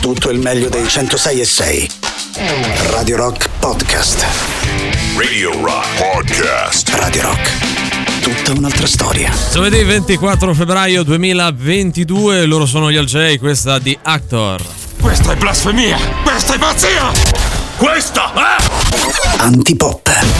tutto il meglio dei 106 e 6. Radio Rock Podcast. Radio Rock Podcast. Radio Rock. Tutta un'altra storia. Giovedì 24 febbraio 2022, loro sono gli Algei, questa di Actor. Questa è blasfemia! Questa è pazzia! Questa è... Antipop.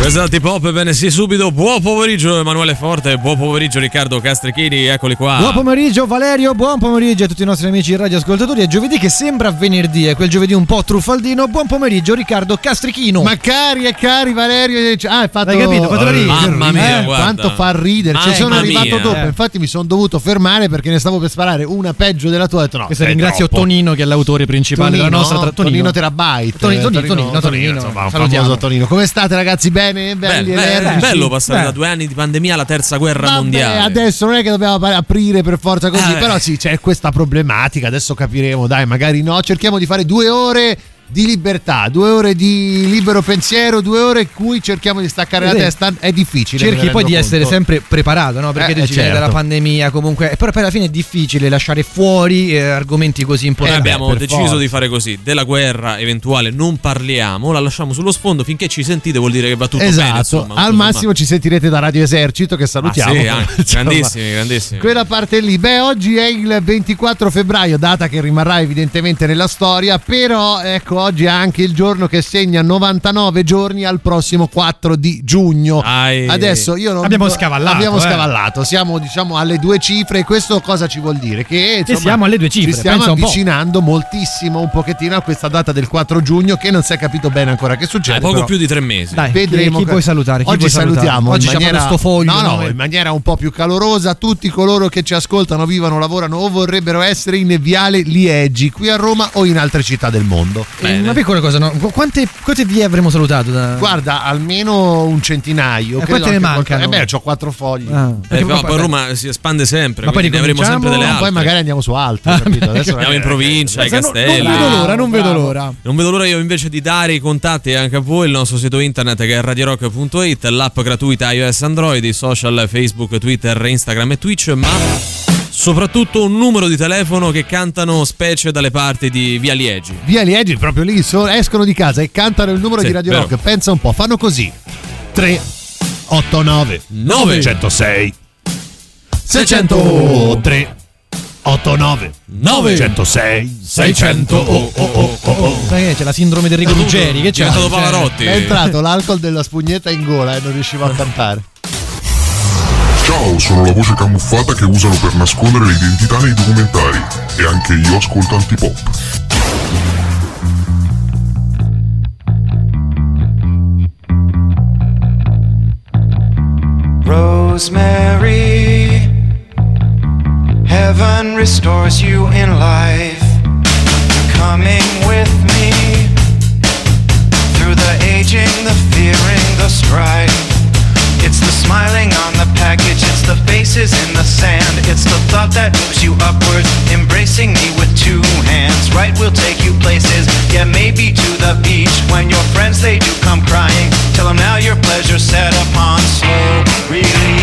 Questa è Antipop, ebbene sì, subito. Buon pomeriggio Emanuele Forte, buon pomeriggio Riccardo Castrichini, eccoli qua. Buon pomeriggio Valerio, buon pomeriggio a tutti i nostri amici radioascoltatori. È giovedì che sembra venerdì, è quel giovedì un po' truffaldino. Buon pomeriggio Riccardo Castrichino. Ma cari e cari Valerio, ah, hai fatto Hai capito? Fatto ridere. Mamma mia, Eh, guarda. quanto fa ridere. Ci Mamma sono arrivato mia. dopo, Eh. infatti mi sono dovuto fermare perché ne stavo per sparare una peggio della tua. Detto no, Questa ringrazio troppo. Tonino che è l'autore principale Tonino, della nostra tra- Tonino Terabyte. Toni- Tonino, Tonino, Tonino. insomma, un Salutiamo. famoso Tonino. Come state ragazzi? Bene? Belli, beh, è bello passare Beh. da due anni di pandemia alla terza guerra Vabbè, mondiale. adesso non è che dobbiamo aprire per forza così, Eh. però sì, c'è questa problematica, adesso capiremo, dai, magari no, cerchiamo di fare due ore di libertà, due ore di libero pensiero, due ore in cui cerchiamo di staccare la testa, è difficile. Cerchi poi di rendo essere conto. sempre preparato, no? Perché Eh, tu eh, certo. dalla pandemia comunque. Però poi alla fine è difficile lasciare fuori eh, argomenti così importanti. abbiamo per deciso forza. di fare così, della guerra eventuale non parliamo, la lasciamo sullo sfondo, finché ci sentite vuol dire che va tutto Esatto, bene. insomma, al massimo ci sentirete da Radio Esercito che salutiamo. Ah, sì, grandissimi, grandissimi. Quella parte lì, beh, oggi è il 24 febbraio, data che rimarrà evidentemente nella storia, però ecco, oggi è anche il giorno che segna 99 giorni al prossimo 4 di giugno. Dai. Adesso io non Abbiamo scavallato, Abbiamo eh. scavallato, siamo diciamo alle due cifre, questo cosa ci vuol dire? Che, insomma, siamo alle due cifre, Ci stiamo avvicinando moltissimo un pochettino a questa data del 4 giugno che non si è capito bene ancora che succede. È poco però- più di tre mesi. Dai, Vedremo chi, chi vuoi salutare? Chi Oggi salutare? salutiamo Oggi maniera, sto foglio. no, no, in maniera un po' più calorosa tutti coloro che ci ascoltano, vivono, lavorano o vorrebbero essere in Viale Liegi, qui a Roma o in altre città del mondo. Eh, Bene. Una piccola cosa, no? Qu- Quante, quante vie avremo salutato? Da... Guarda, almeno un centinaio. Eh, credo quante ne mancano? Eh beh, ho quattro fogli. Ah, Eh, però poi- poi Roma si espande sempre, Ma poi ne avremo sempre delle Ma altre. poi magari andiamo su altro. Ah, capito? Adesso Andiamo in provincia, ai castelli. non vedo l'ora, non vedo l'ora. Non vedo l'ora io invece di dare i contatti anche a voi, il nostro sito internet che è radiorock.it, l'app gratuita iOS Android, i social Facebook, Twitter, Instagram e Twitch, ma soprattutto un numero di telefono che cantano specie dalle parti di Via Liegi. Via Liegi, proprio lì, so- escono di casa e cantano il numero Sì, di Radio vero. Rock. Pensa un po', fanno così. 3 8 9 9 106 603 89 9 106 600 oh, oh, oh, oh, oh. Sai che c'è la sindrome di Enrico Ruggeri? Che c'è? diventato Pavarotti. È entrato l'alcol della spugnetta in gola e non riuscivo a cantare. Ciao, sono la voce camuffata che usano per nascondere l'identità nei documentari. E anche io ascolto antipop. Rosemary, heaven restores you in life. Coming with me through the aging, the fearing, the strife. Smiling on the package, it's the faces in the sand. It's the thought that moves you upwards, embracing me with two hands. Right we'll take you places, yeah, maybe to the beach. When your friends they do come crying, tell them now your pleasure set upon slow release.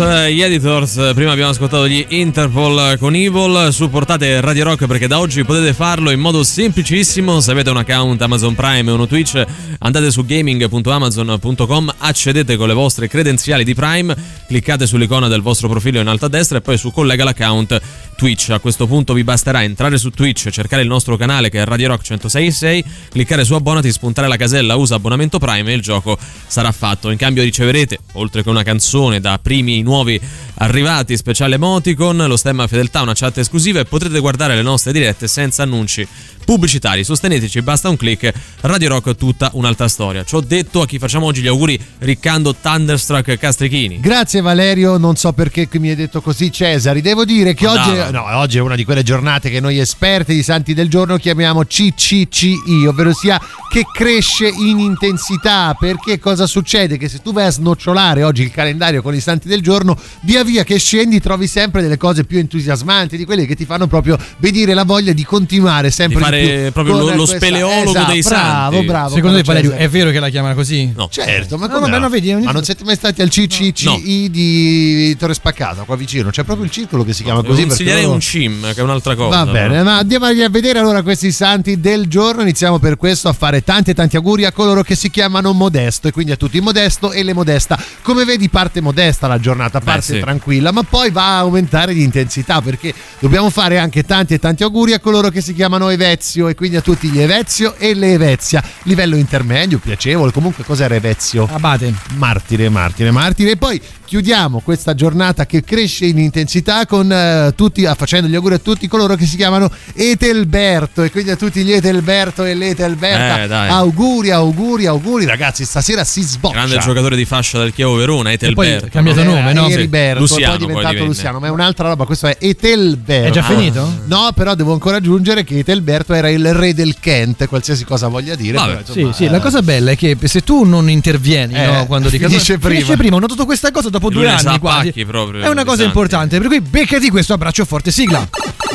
Gli editors, eh, prima abbiamo ascoltato gli Interpol con Evil, supportate Radio Rock perché da oggi potete farlo in modo semplicissimo, se avete un account Amazon Prime e uno Twitch andate su gaming.amazon.com, accedete con le vostre credenziali di Prime, cliccate sull'icona del vostro profilo in alto a destra e poi su collega l'account Twitch. A questo punto vi basterà entrare su Twitch, cercare il nostro canale che è Radio Rock 1066, cliccare su abbonati, spuntare la casella usa abbonamento Prime e il gioco sarà fatto. In cambio riceverete, oltre che una canzone da primi nuovi arrivati, speciale emoticon, lo stemma fedeltà, una chat esclusiva e potrete guardare le nostre dirette senza annunci pubblicitari. Sosteneteci, basta un click. Radio Rock tutta un'altra storia. Ci ho detto a chi facciamo oggi gli auguri Riccando Thunderstruck Castrichini. Grazie Valerio, non so perché mi hai detto così Cesari. Devo dire che oggi, no, oggi è una di quelle giornate che noi esperti di Santi del Giorno chiamiamo CCCI, ovvero sia che cresce in intensità. Perché cosa succede? Che se tu vai a snocciolare oggi il calendario con i Santi del Giorno, via via che scendi trovi sempre delle cose più entusiasmanti, di quelle che ti fanno proprio venire la voglia di continuare sempre Di fare più proprio lo- lo speleologo Esatto, dei bravo, santi. Bravo, Secondo te, bravo, Valerio, è vero che la chiamano così? No. Certo, ma No, come no? no, vedi, Ma non siete mai stati al CCCI di Torre Spaccata, qua vicino? C'è proprio il circolo che si chiama così. perché Consiglierei loro- un CIM, che è un'altra cosa. Va bene, ma andiamo a vedere allora questi santi del giorno. Iniziamo per questo a fare tanti e tanti auguri a coloro che si chiamano Modesto e quindi a tutti Modesto e le Modesta. Come vedi parte modesta la giornata, parte sì. Tranquilla, ma poi va a aumentare di intensità perché dobbiamo fare anche tanti e tanti auguri a coloro che si chiamano Evezio e quindi a tutti gli Evezio e le Evezia. Livello intermedio, piacevole, comunque cos'era Evezio? Abate. Martire, martire, martire. E poi chiudiamo questa giornata che cresce in intensità con eh, tutti, ah, facendo gli auguri a tutti coloro che si chiamano Etelberto. E quindi a tutti gli Etelberto e l'Etelberta. Eh, dai. auguri, auguri, auguri, ragazzi. Stasera si sboccia. Grande giocatore di fascia del Chievo Verona, poi Etelberto. è cambiato nome, no? Sì, Sì. Luciano, poi è poi diventato divenne. Luciano, ma è un'altra roba. Questo è Etelberto. È già finito? No, però devo ancora aggiungere che Etelberto era il re del Kent, qualsiasi cosa voglia dire. Vabbè. però, insomma, Sì, sì, eh, la cosa bella è che se tu non intervieni Eh, no, quando dico finisce prima. finisce prima, ho notato questa cosa, dopo dopo due anni quasi. proprio, È una cosa pesanti. importante, per cui beccati questo abbraccio forte, sigla.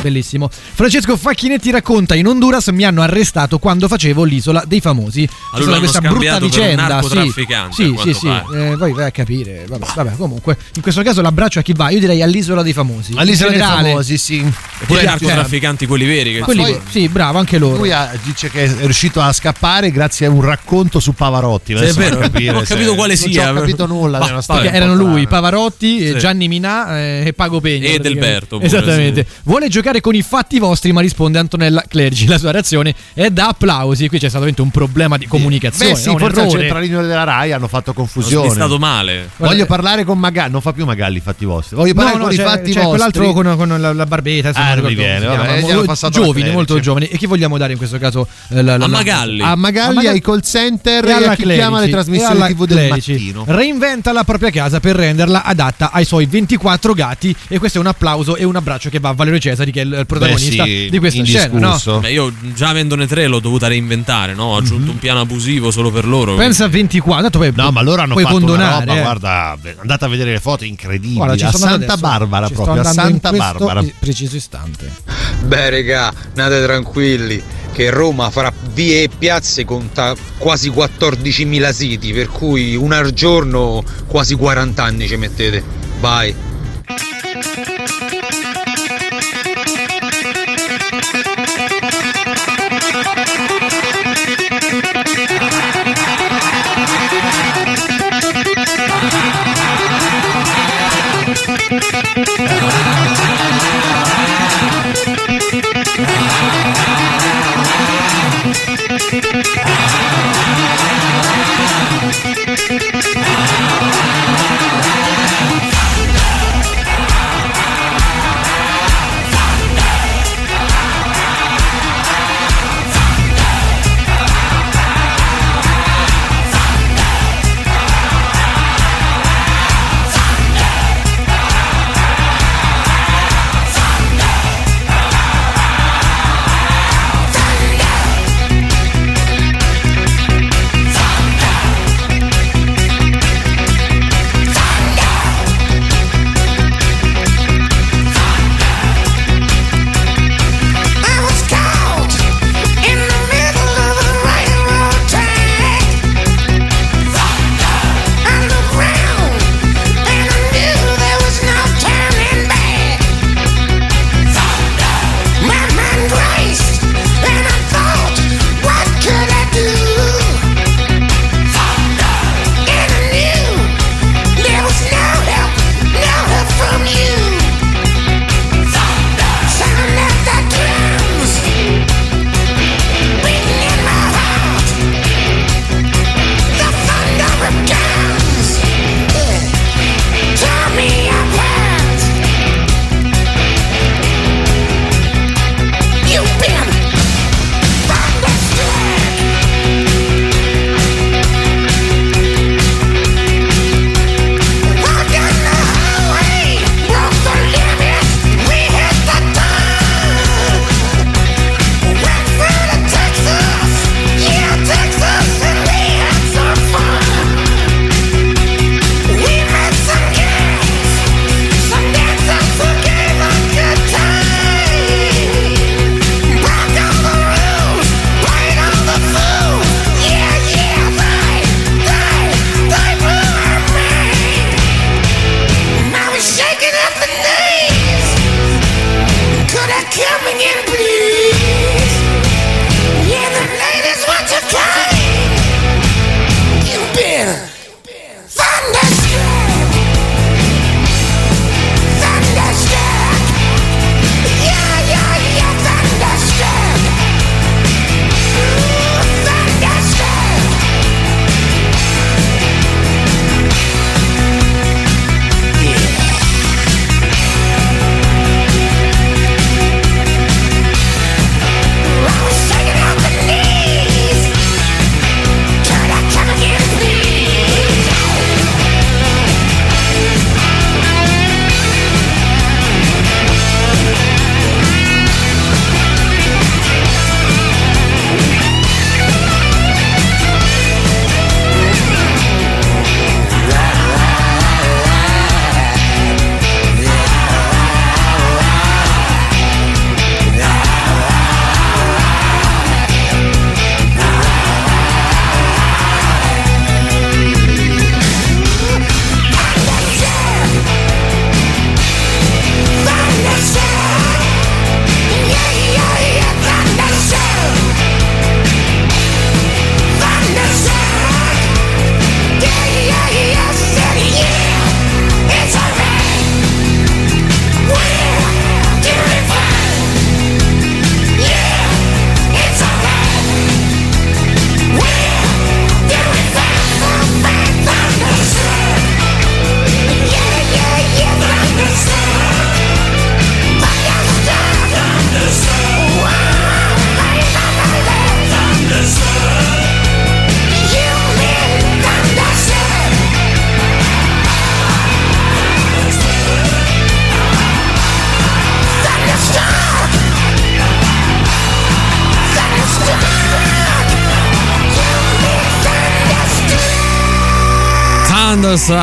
Bellissimo. Francesco Facchinetti racconta: In Honduras mi hanno arrestato quando facevo l'isola dei famosi. Allora questa brutta vicenda. sì, sì, sì, sì. Eh, poi vai a capire. Vabbè, vabbè, comunque, in questo caso l'abbraccio a chi va? Io direi all'isola dei famosi. All'isola dei famosi, sì. E poi i narcotrafficanti quelli veri che Quelli- poi- sì, bravo, anche loro. Lui ha- dice che è riuscito a scappare grazie a un racconto su Pavarotti. Sì, è vero, non capire non ho se- capito quale non sia. ho capito nulla po' erano lui, strana. Pavarotti, eh, Sì. Gianni Minà eh, e Pago Pegna. E. Delberto pure, Esattamente. Vuole giocare con i fatti vostri, ma risponde Antonella Clergi. La sua reazione è da applausi. Qui c'è stato un problema di comunicazione. Beh, sì, no? forse al centralino della Rai hanno fatto È confusione. stato male. Voglio parlare con Magalli, non fa più Magalli i fatti vostri. Voglio No, parlare no, con c'è, i fatti c'è vostri. quell'altro con, con la, la barbetta. insomma, Ah, non mi viene, vabbè, chiama. gli hanno Mo- passato la giovani, molto giovani. E chi vogliamo dare in questo caso? eh, la- la- A Magalli. A Magalli, Maga- ai call center e e, a chi chiama le trasmissioni TV del mattino. Reinventa la propria casa per renderla adatta ai suoi 24 gatti. E questo è un applauso e un abbraccio che va a Valerio Cesari, che è il protagonista Beh, sì, di questa scena. No? Beh, io già avendone tre l'ho dovuta reinventare, no? Ho aggiunto un piano abusivo solo per loro. Pensa a 24, tanto poi No, ma loro hanno fatto condonare, una roba, eh. guarda, andate a vedere le foto incredibili. Guarda, a Santa adesso. Barbara proprio, a Santa Barbara. preciso istante. Beh, regà, andate tranquilli, che Roma farà vie e piazze conta quasi 14.000 siti, per cui una al giorno quasi 40 anni ci mettete. Vai.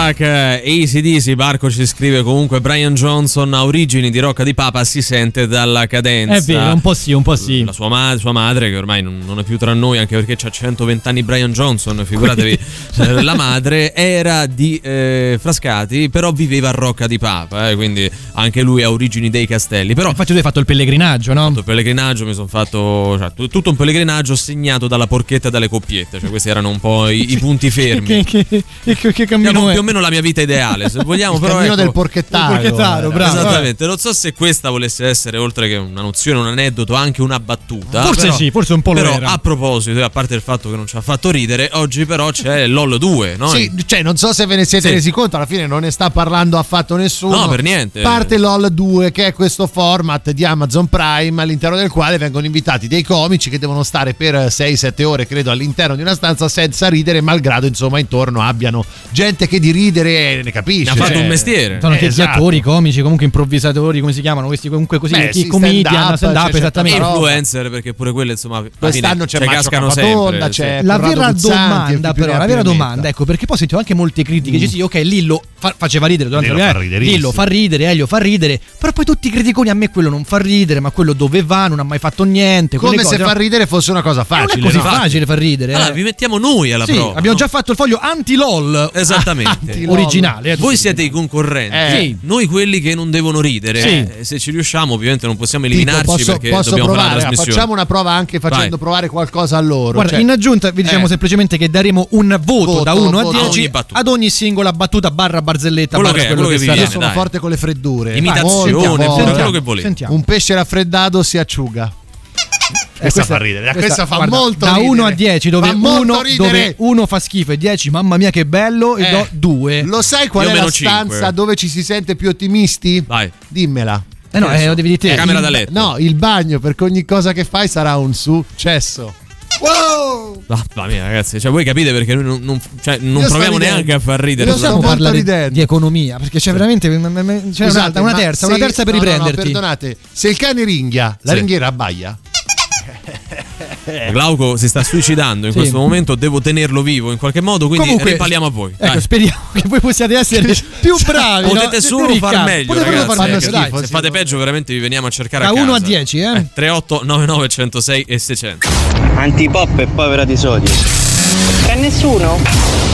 Suck, ACDC, Barco ci scrive comunque Brian Johnson a origini di Rocca di Papa si sente dalla cadenza. È vero, un po' sì, un po' sì. La sua, ma- sua madre, che ormai non, non è più tra noi, anche perché ha 120 anni Brian Johnson, figuratevi, eh, la madre era di eh, Frascati, però viveva a Rocca di Papa, eh, quindi anche lui ha origini dei castelli. Però Infatti tu hai fatto il pellegrinaggio, no? fatto il pellegrinaggio, mi sono fatto cioè, tu- tutto un pellegrinaggio segnato dalla porchetta e dalle coppiette, cioè questi erano un po' i, i punti fermi. Che, che, che, che cammino è? più o meno la mia vita ideale, se vogliamo, Il però cammino ecco, del porchettaro. Il porchettaro, bravo. Esattamente, non so se questa volesse essere oltre che una nozione, un aneddoto, anche una battuta. Forse però- sì, forse un po' lo Però era. a proposito, e a parte il fatto che non ci ha fatto ridere, oggi però c'è LOL 2, no? Sì, cioè non so se ve ne siete Sì. resi conto, alla fine non ne sta parlando affatto nessuno. No, per niente. Parte LOL 2, che è questo format di Amazon Prime all'interno del quale vengono invitati dei comici che devono stare per 6-7 ore, credo, all'interno di una stanza senza ridere, malgrado insomma intorno abbiano gente che di ridere ne capisce. Ne ha fatto cioè- un mestiere. Sono anche esatto. attori, comici, comunque improvvisatori, come si chiamano questi comunque così, Beh, chi- sì, comedian, stand-up, stand-up, c'è esattamente. certa roba. Influencer, perché pure quelle, insomma, Quest'anno c'è cioè, cascano Capatonda, sempre. c'è. La vera domanda, però, la vera domanda, ecco, perché poi sento anche molte critiche. Dici, sì, ok, Lillo fa- faceva ridere durante Lillo la riderissimo. Lillo fa ridere, Elio fa ridere, però poi tutti i criticoni a me quello non fa ridere, ma quello dove va, non ha mai fatto niente. Come se cose, far ridere fosse una cosa non facile. è così no? facile far ridere. Allora, eh. vi mettiamo noi alla Sì, prova. abbiamo no? già fatto il foglio anti-LOL. Esattamente. Anti-LOL. Originale. eh, Voi siete i concorrenti, Eh. Sì. noi quelli che non devono ridere. Sì. Eh, se ci riusciamo, ovviamente non possiamo eliminarci posso, perché posso dobbiamo fare provare, la trasmissione. facciamo una prova anche facendo Vai. provare qualcosa a loro. Guarda, cioè- in aggiunta vi diciamo Eh. semplicemente che daremo un voto, Voto, da 1 a voto. 10 A ogni battuta. ad ogni singola battuta barra barzelletta Quello barra che quello che vi sarà. Io viene, sono dai. forte con le freddure. Imitazione, quello che volete. Sentiamo. Un pesce raffreddato si asciuga. Eh, Questa fa ridere, questa fa guarda, molto da ridere. 1 a 10 dove Fa molto 1 ridere. dove uno fa schifo e 10 mamma mia che bello e Eh, do 2 Lo sai qual Io è la stanza cinque. dove ci si sente più ottimisti? Vai. Dimmela. eh no eh, lo devi dire te camera da letto. No, il bagno, perché ogni cosa che fai sarà un successo. Wow! Mamma mia, ragazzi, cioè voi capite perché noi non, non- cioè, non proviamo neanche a far ridere. Molto parlare ridendo. di economia perché c'è veramente c'è Scusate, una ma terza se- una terza per no, no, no, riprenderti perdonate, se il cane ringhia, la Sì. ringhiera abbaia. Glauco si sta suicidando in Sì. questo momento, devo tenerlo vivo in qualche modo, quindi Comunque, ripaliamo a voi. ecco Dai. speriamo che voi possiate essere più bravi Potete no? solo far meglio, potete solo ragazzi. far meglio, eh, dai. se sì, fate peggio, veramente vi veniamo a cercare Da a casa. 1 a 10, eh? 3899 106 e 600. Antipop e povera di sodio. C'è nessuno?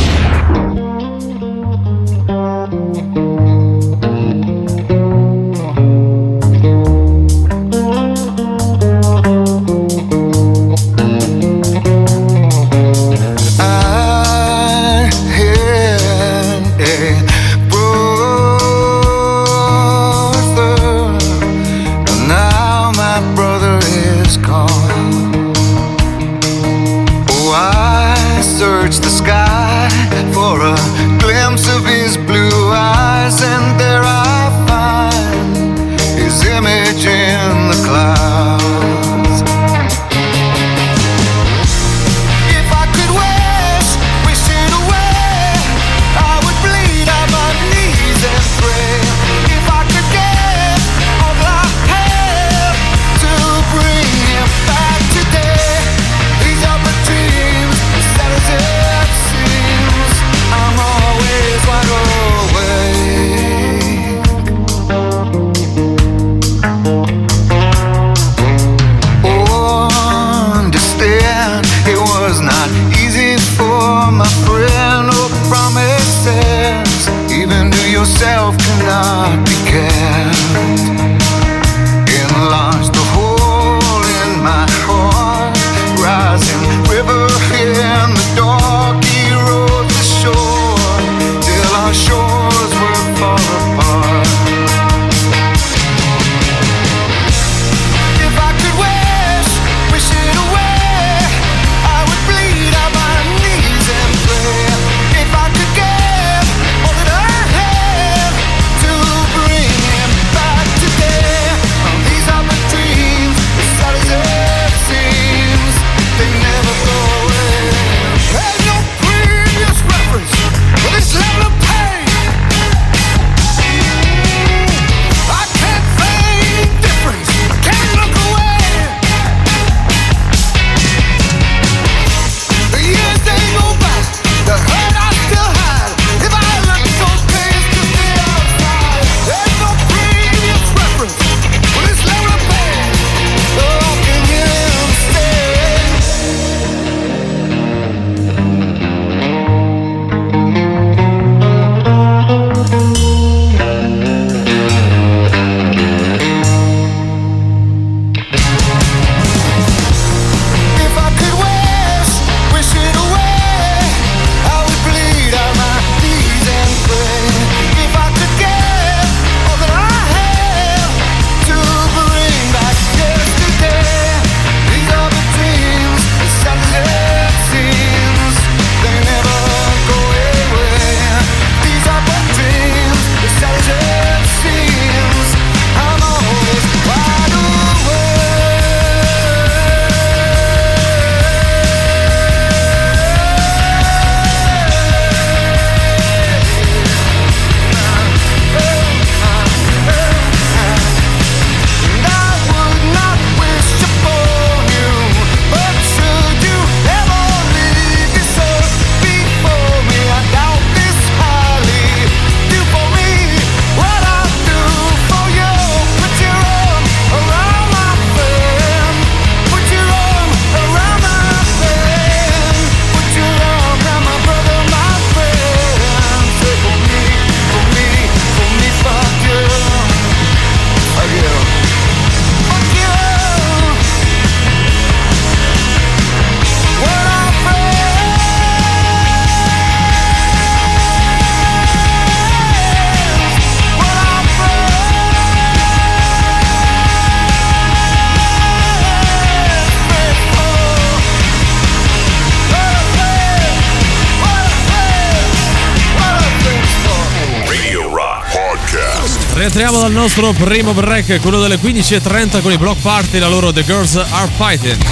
Nostro primo break, quello delle 15.30 con i Block Party, la loro The Girls Are Fighting.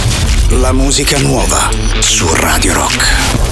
La musica nuova su Radio Rock.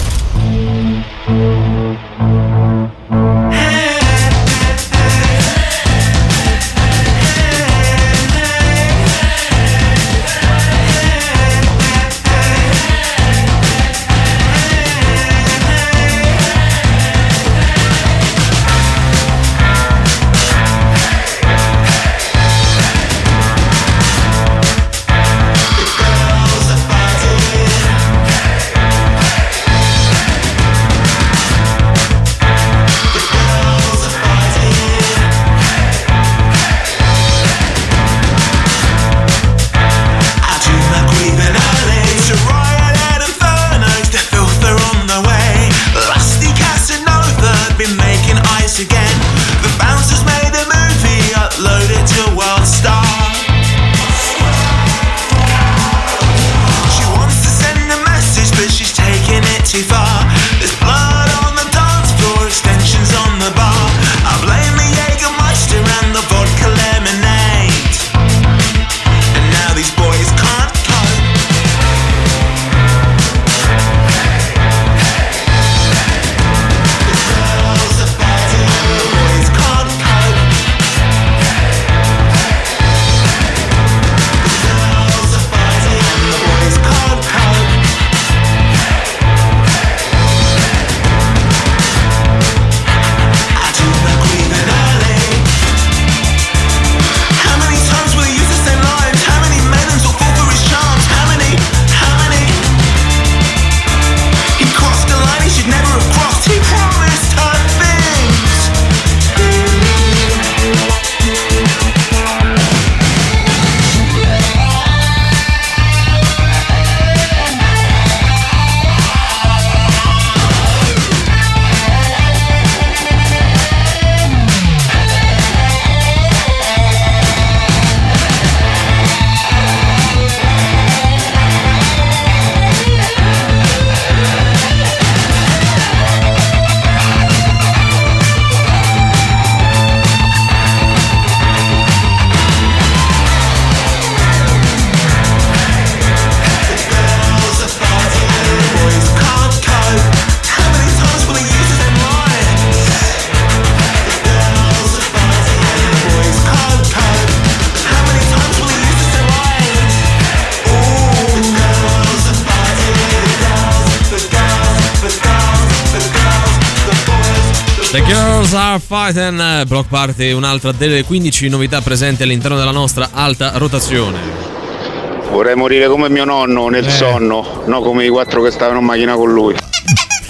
Un'altra delle 15 novità presenti all'interno della nostra alta rotazione. Vorrei morire come mio nonno nel sonno, no come i quattro che stavano in macchina con lui.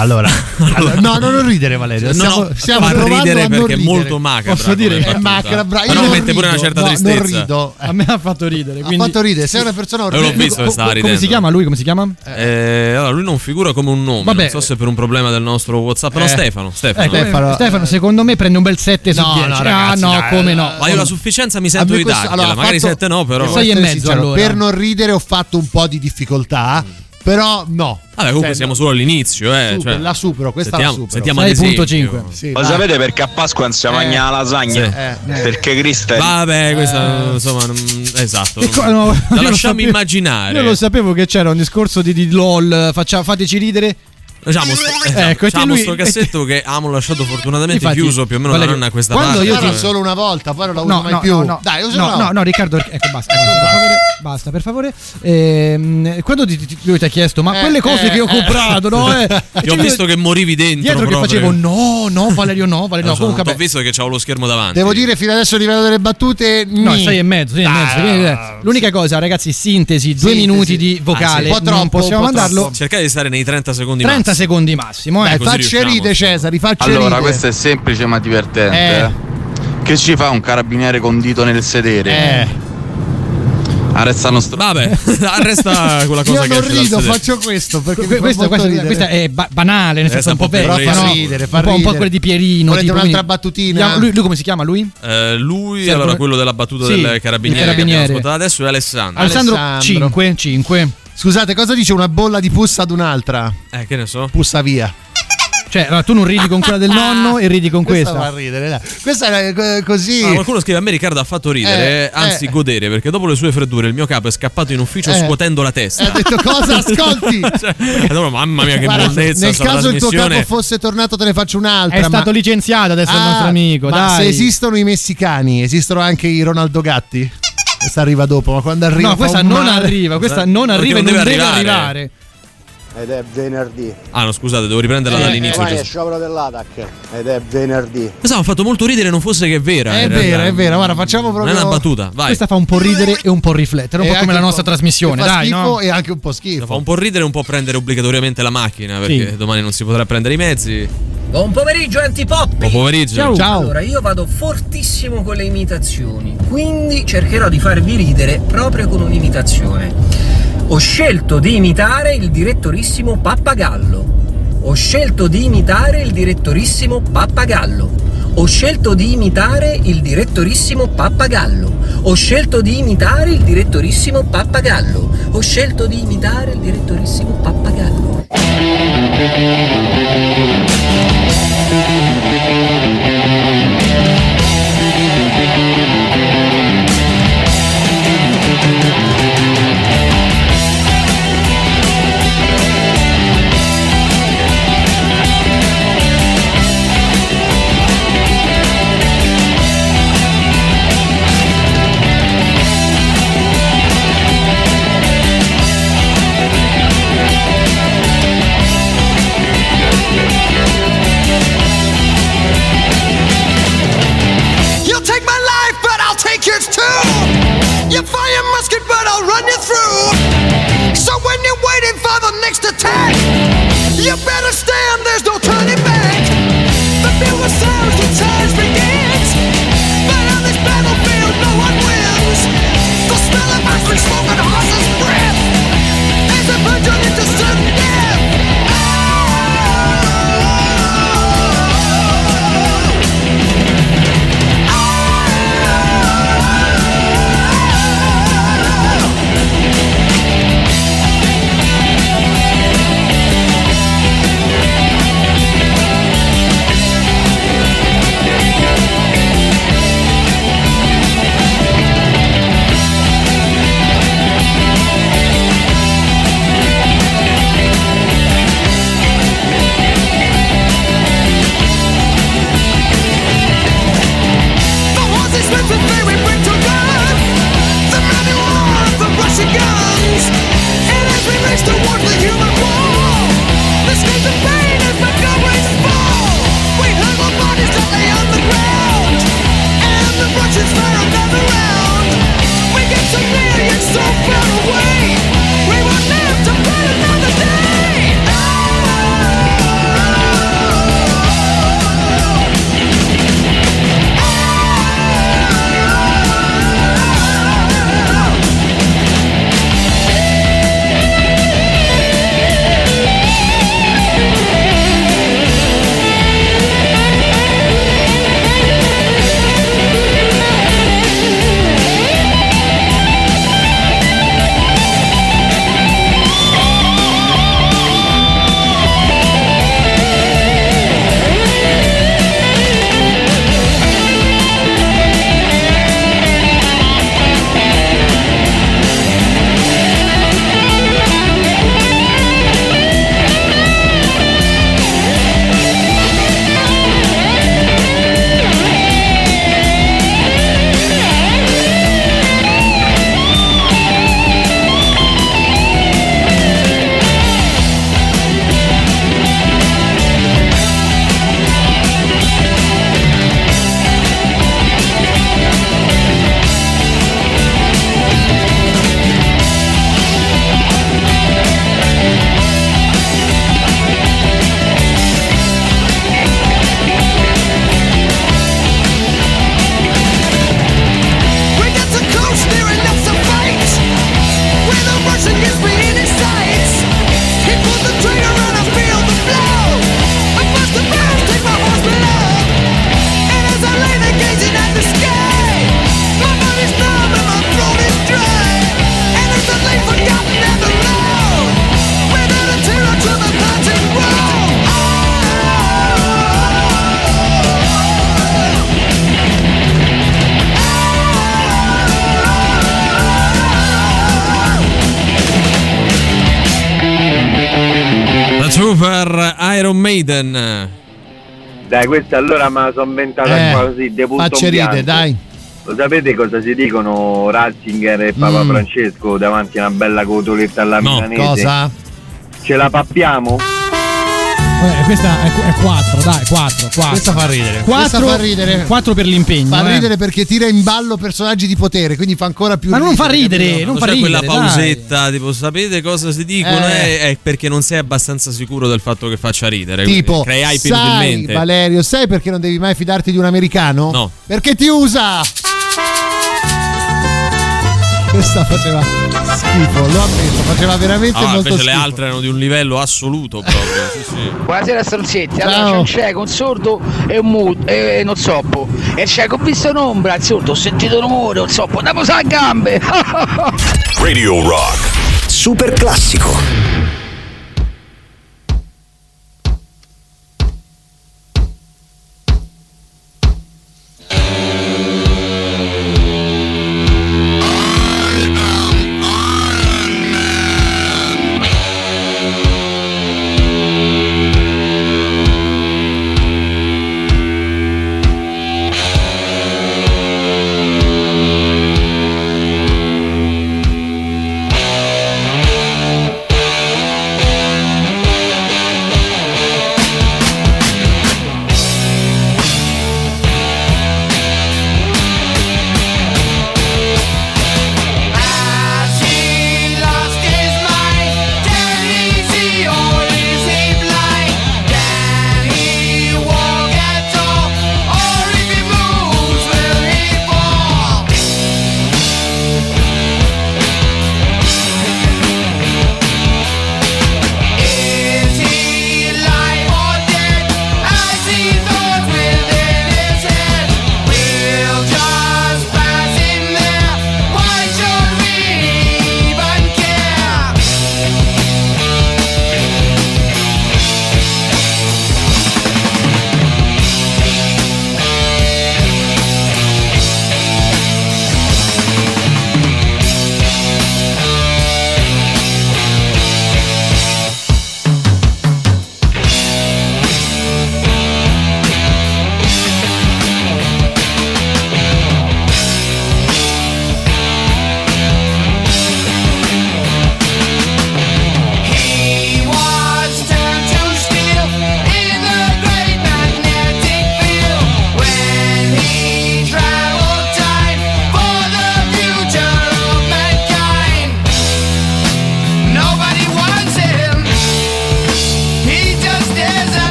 Allora, allora- no, no, non ridere Valerio. No, Stiamo, no, stiamo fa ridere perché è molto macabra Posso dire come che è macabra. Però Io non mette pure una certa no, tristezza. Non rido. A me ha fatto ridere. Ha Quindi... fatto ridere. Sei una persona Io l'ho orribile. visto che stava Come ridendo. si chiama lui? Come si chiama? Eh, allora, lui non figura come un nome. Vabbè. Non so se per un problema del nostro WhatsApp. No, Eh. Stefano. Stefano. Ecco, Stefano- Stefano, secondo me prende un bel 7 su No, 10. no, ah, ragazzi, no, dai, come no? Ma io la sufficienza mi sento di dargliela. Magari fatto- 7 no, però. devo Sei e essere mezzo. Per non ridere ho fatto un po' di difficoltà, però no. Vabbè, comunque Cioè, siamo solo all'inizio, eh. Super, cioè, la supero, questa sentiamo, la supero. sentiamo ad esempio. 6.5. Sì, dai. sapete perché a Pasqua non si Eh. mangia la lasagna? Sì. Eh, eh. Perché Cristo è Vabbè, questa insomma, non- esatto. Co- non- no, la lasciamo sapevo- immaginare. Io lo sapevo che c'era un discorso di, di LOL, faccia- fateci ridere. Diciamo, sto, Ecco, diciamo lui- sto cassetto che amo lasciato fortunatamente Infatti, chiuso più o meno da Valerio, nonna a questa quando parte. io Però ti- solo una volta, poi non la uso No, mai no, più. no, no. Dai, uso no, no, no, Riccardo, ecco, basta, basta, per favore, basta, per favore. Ehm, quando ti, ti- lui ti ha chiesto, ma Eh, quelle cose eh, che ho eh. comprato, no? Eh, Ti ho visto che morivi dentro. dietro che proprio. facevo no, no, Valerio, no, Valerio, no. so, Comunque, vabbè. visto che c'avevo lo schermo davanti. Devo dire fino adesso a livello delle battute No, ni. sei e mezzo, sei e mezzo. Ah, eh, L'unica cosa, ragazzi, sintesi, due minuti di vocale. Ah, sì. Un po' troppo, possiamo mandarlo. Cercate di stare nei 30 secondi 30 massimo. secondi massimo, eh. Dai, così facci riusciamo. ride Cesari, facci Allora, ride. questo è semplice ma divertente. Eh. eh. Che ci fa un carabiniere con dito nel sedere? Eh, Arrestano sto... Vabbè, arresta quella cosa io che non rido, faccio questo perché Que- molto questa- ridere. questa è ba- banale, nel Eh, senso un po' vecchia, fa no? ridere, fa un, po', un po' quelle di Pierino. Volete tipo, un'altra battutina? Lui, lui come si chiama lui? Eh, lui, Sì, allora come- quello della battuta Sì, del carabiniere, che carabiniere. abbiamo ascoltato adesso è Alessandro. Alessandro, Alessandro. 5, 5. Scusate, cosa dice una bolla di pus ad un'altra? Eh, che ne so? Pussa via. Cioè, allora, tu non ridi con quella del nonno e ridi con Questa questa. fa ridere, dai. Questa è eh, così. Ah, qualcuno scrive a me Riccardo ha fatto ridere, Eh, anzi eh. godere, perché dopo le sue freddure il mio capo è scappato in ufficio Eh. scuotendo la Ha testa. detto cosa? Ascolti. Cioè, allora, mamma mia che Guarda, bellezza nel caso il tuo capo fosse tornato te ne faccio un'altra. È ma- stato licenziato adesso il Ah, nostro amico. Ma dai. se esistono i messicani, esistono anche i Ronaldo Gatti? Questa arriva dopo, ma quando arriva No, questa non male. arriva, questa non arriva e non deve arrivare. arrivare. Ed è venerdì. Ah no, scusate, devo riprenderla Eh, dall'inizio. Domani è sciopero dell'ATAC. Ed è venerdì. Pensavo ha fatto molto ridere non fosse che vera. È vera, è vera, guarda, facciamo Non proprio è una battuta, vai. Questa fa un po' ridere e un po' riflettere, un E po' come la nostra po' trasmissione, dai, schifo no? e anche un po' schifo. Fa un po' ridere e un po' prendere obbligatoriamente la macchina perché Sì. domani non si potrà prendere i mezzi. Buon pomeriggio antipoppi! Buon pomeriggio. Ciao. Ciao. Allora, io vado fortissimo con le imitazioni, quindi cercherò di farvi ridere proprio con un'imitazione. Ho scelto di imitare il direttorissimo Pappagallo. Ho scelto di imitare il direttorissimo Pappagallo. Ho scelto di imitare il direttorissimo Pappagallo. Ho scelto di imitare il direttorissimo Pappagallo. Ho scelto di imitare il direttorissimo Pappagallo. Dai, questa allora me la sono inventata Eh, così, de punto facci ride, dai. Lo sapete cosa si dicono Ratzinger e Papa Mm. Francesco davanti a una bella cotoletta alla No, milanese? cosa? Ce la pappiamo? Eh, questa è, 4, dai, 4, 4. Questa fa ridere. 4, Questa fa ridere. 4 per l'impegno. Fa eh. ridere perché tira in ballo personaggi di potere, quindi fa ancora più Ma non fa ridere, capito? non Quando fa ridere. quella dai. pausetta, tipo, sapete cosa si dicono? Eh. È, è perché non sei abbastanza sicuro del fatto che faccia ridere. Tipo, crei hype sai inutilmente. Valerio, sai perché non devi mai fidarti di un americano? No. Perché ti usa! Questa faceva schifo, lo ammetto, faceva veramente Ah, molto invece schifo. le altre erano di un livello assoluto proprio. sì, sì. Buonasera stronzetti, allora Ciao. c'è un cieco, un sordo e un muto e non zoppo. E il cieco ho visto un'ombra, il sordo ho sentito un rumore, un zoppo, andiamo a gambe! Radio Rock. Super classico.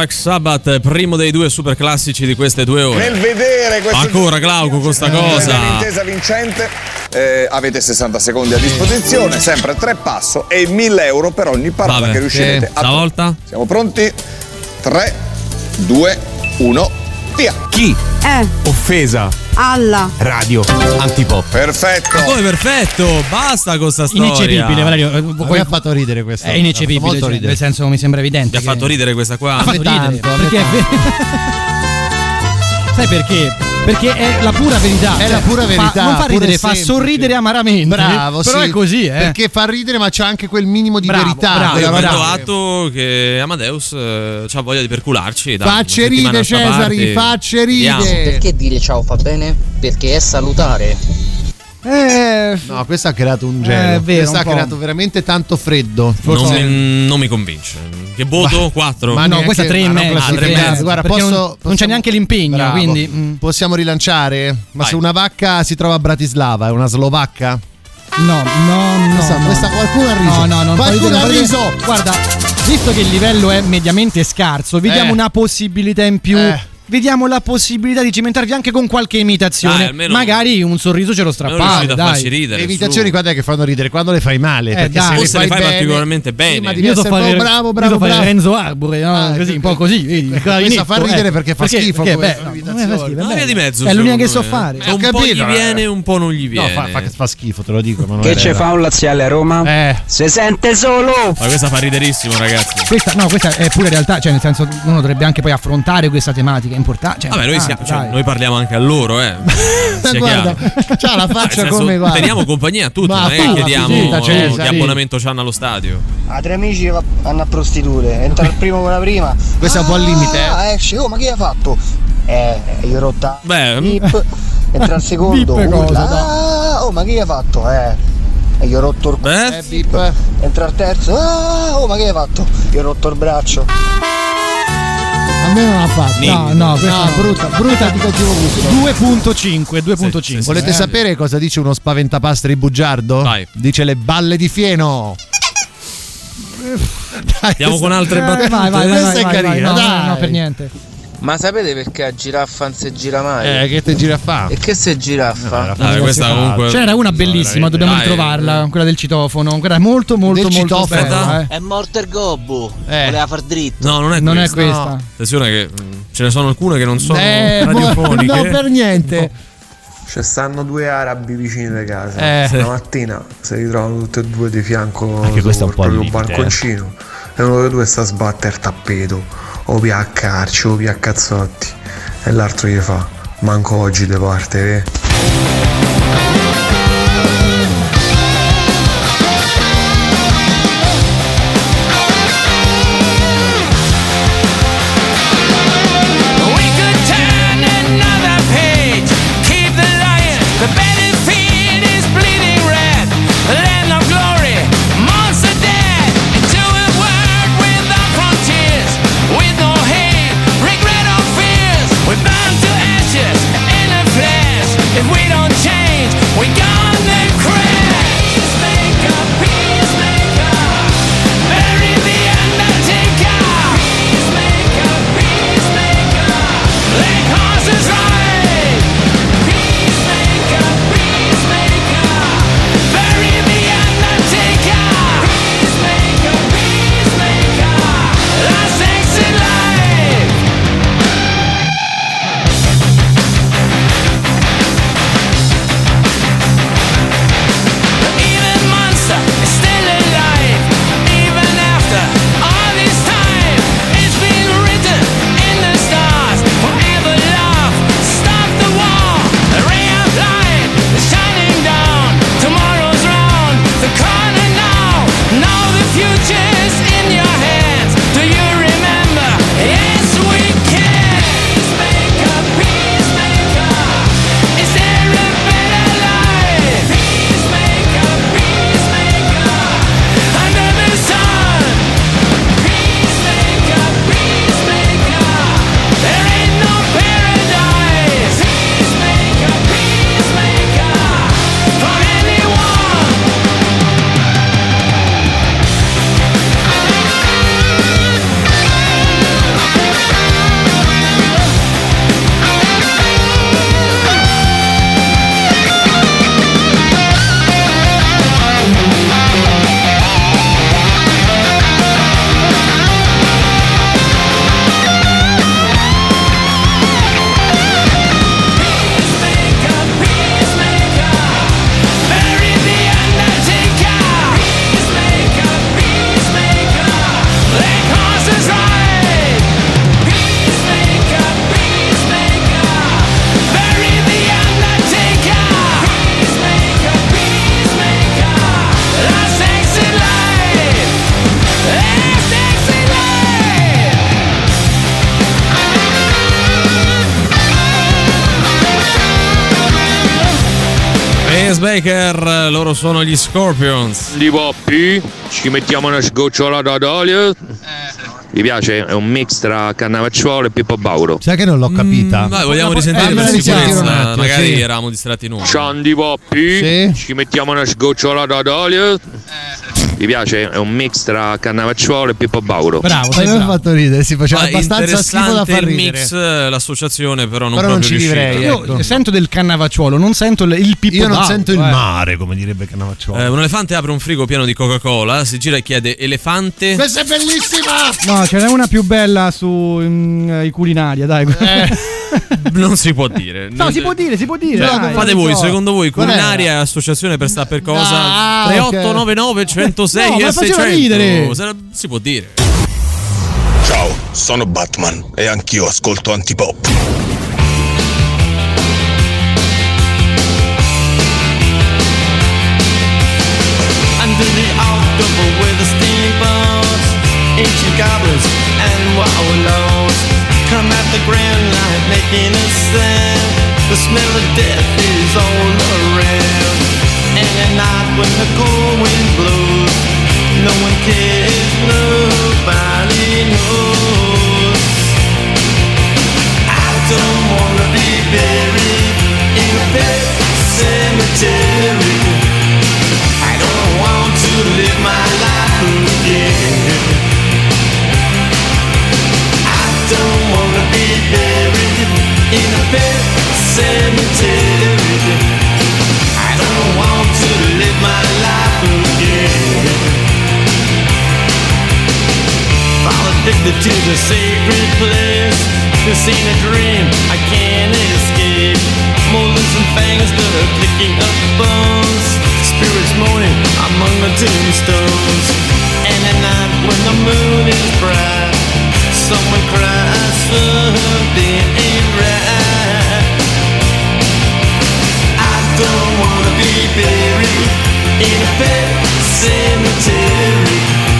Black Sabbath, primo dei due super classici di queste due ore. Nel vedere questo Ancora Glauco con sta cosa. L'intesa vincente, eh, avete 60 secondi a disposizione, sempre tre passo e 1000 euro per ogni parata Vabbè, che riuscirete sì. a Stavolta? Siamo pronti? 3, 2, 1, via. Chi? Eh, Offesa. Alla. Radio. Antipop. Perfetto. Ma come perfetto? Basta con sta storia. Ineccepibile, Valerio. Poi ha fatto ridere questo. È ineccepibile, cioè, ridere. nel senso mi sembra Ti evidente. ha che- fatto ridere questa qua? Ha fatto ridere. tanto, perché Sai perché? Perché è la pura verità. È Cioè, la pura fa- verità. non fa pura ridere, fa semplice. sorridere amaramente. Bravo, Però sì. è così, eh. Perché fa ridere, ma c'ha anche quel minimo di Bravo, verità. bravo, Io roba prendo che- atto che Amadeus eh, ha voglia di percularci. Facce ride, Cesari, facce ride. Perché dire ciao fa bene? Perché è salutare. Eh, No, questo ha creato un Eh, gelo. è vero, ha creato veramente tanto freddo. Non Forse mi, non mi convince. Che voto? 4? Ma no, neanche- questa è tre e ma no, mezzo. Guarda, posso, non, non c'è possiamo- neanche l'impegno, Bravo. quindi mm, Possiamo rilanciare? Ma Vai. se una vacca si trova a Bratislava, è una slovacca? no, no, no. Questa- no. questa- qualcuno ha riso. No, no, non Qualcuno ha riso. Guarda, visto che il livello è mediamente scarso, vediamo Eh. una possibilità in più. Eh. Vediamo la possibilità di cimentarvi anche con qualche imitazione. Dai, Magari un sorriso ce lo strappate. Dai. ridere. Le imitazioni su. quando è che fanno ridere? Quando le fai male. Eh, perché dai. se se le fai bene- particolarmente bene. Ma devi Io so essere fare, bravo, io bravo, bravo. Renzo Arbore, no? Ah, così, ecco. un po' così, vedi, il Questa fa ridere eh. perché fa schifo perché, beh, schifo, è Una via bello. di mezzo. È l'unica che so me. fare. Un po' gli eh. viene, un po' non gli No, viene. fa, schifo, te lo dico. Che vero. fa un laziale a Roma? Eh. Si sente solo! Ma questa fa riderissimo, ragazzi. Questa, no, questa è pure realtà, cioè nel senso uno dovrebbe anche poi affrontare questa tematica, importante. Cioè, Vabbè, noi, ah, siamo- cioè, noi parliamo anche a loro, eh. Sia Guarda, c'ha la faccia senso, come guarda. Teniamo compagnia a tutti, Ma non è che chiediamo visita, che Cesari. abbonamento c'hanno allo stadio. A tre amici va- vanno a prostitute, entra il primo con la prima. Questo è un po' al limite, eh. Ah, esce, oh ma che hai fatto? Eh, io rotta. Beh, Bip, entra il secondo, Bip cosa, urla, dai. ah, oh ma che hai fatto? Eh, e io ho rotto il beh, Eh, bip. Entra il terzo, ah, oh ma che hai fatto? Io ho rotto il braccio. A me non ha fatto. No, no, questa No, no. brutta, brutta di cattivo gusto. 2.5, 2.5. Sì, sì, Volete eh. sapere cosa dice uno spaventapastri bugiardo? Vai. Dice le balle di fieno. Dai, Andiamo con altre Eh, battute. vai, vai, vai, Questa vai, è vai, carina, vai, no, dai. no, per niente. Ma sapete perché a giraffa non si gira mai? Eh, che te gira a fa? E che se giraffa? Vabbè, questa comunque. C'era una bellissima, dobbiamo Dai. ritrovarla, quella del citofono. Quella è molto, molto, Del molto citofono? bella. eh. È morto il gobbo. Eh. Voleva far dritto. No, non è Non è questa. questa. Attenzione che mm, ce ne sono alcune che non sono Eh, radiofoniche. no, per niente. Ci stanno due arabi vicini alle case. Eh. Una mattina si ritrovano tutti e due di fianco Anche questo è un sul po' proprio limite, balconcino. E uno dei due sta a sbattere il tappeto, o via a carci, o via a cazzotti. E l'altro gli fa: Manco oggi de parte, eh. Baker, loro sono gli Scorpions. Di Poppi, ci mettiamo una sgocciolata d'olio. Mi piace, è un mix tra Cannavacciuolo e Pippo Bauro. Sai che non l'ho capita? Vai, vogliamo Eh, risentire me per sicurezza. attimo, Magari sì. eravamo distratti noi. Ciandi Poppi, ci mettiamo una sgocciolata d'olio. Mi piace, è un mix tra Cannavacciuolo e Pippo Bauro. Bravo, me ha fatto ridere, si faceva Ma abbastanza schifo da interessante far il ridere. mix, eh, l'associazione però non Però non ci vivrei, Io ecco. sento del cannavacciuolo, non sento il, il pippo Io non sento il eh. mare, come direbbe Cannavacciuolo. Eh, un elefante apre un frigo pieno di Coca-Cola, si gira e chiede elefante. Questa è bellissima! No, ce n'è una più bella su mm, i culinaria, dai. Non si può dire. No, Non- si può dire, si può dire. Cioè, dai. fate voi, so. secondo voi, culinaria associazione per sta per cosa? Ah, 3899 106 No, ma e faceva 600. ridere. Se- Si può dire. Ciao, sono Batman e anch'io ascolto antipop. Under the October with the steamboats, ancient goblins and wallows come at the grand light making a sound. The smell of death to the sacred place. This ain't a dream, I can't escape. Molars and fangs that are picking up bones. Spirits moaning among the tombstones. And at night when the moon is bright, someone cries something ain't right. I don't wanna be buried in a pet cemetery.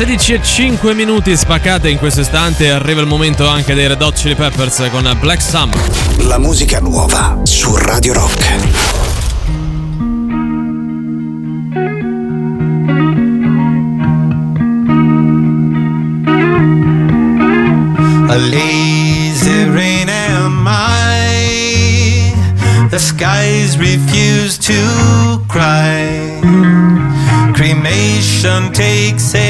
16 e 5 minuti spaccate in questo istante arriva il momento anche dei Red Hot Chili Peppers con Black Summer. La musica nuova su Radio Rock. A lazy rain am I. The skies refuse to cry. Cremation takes piece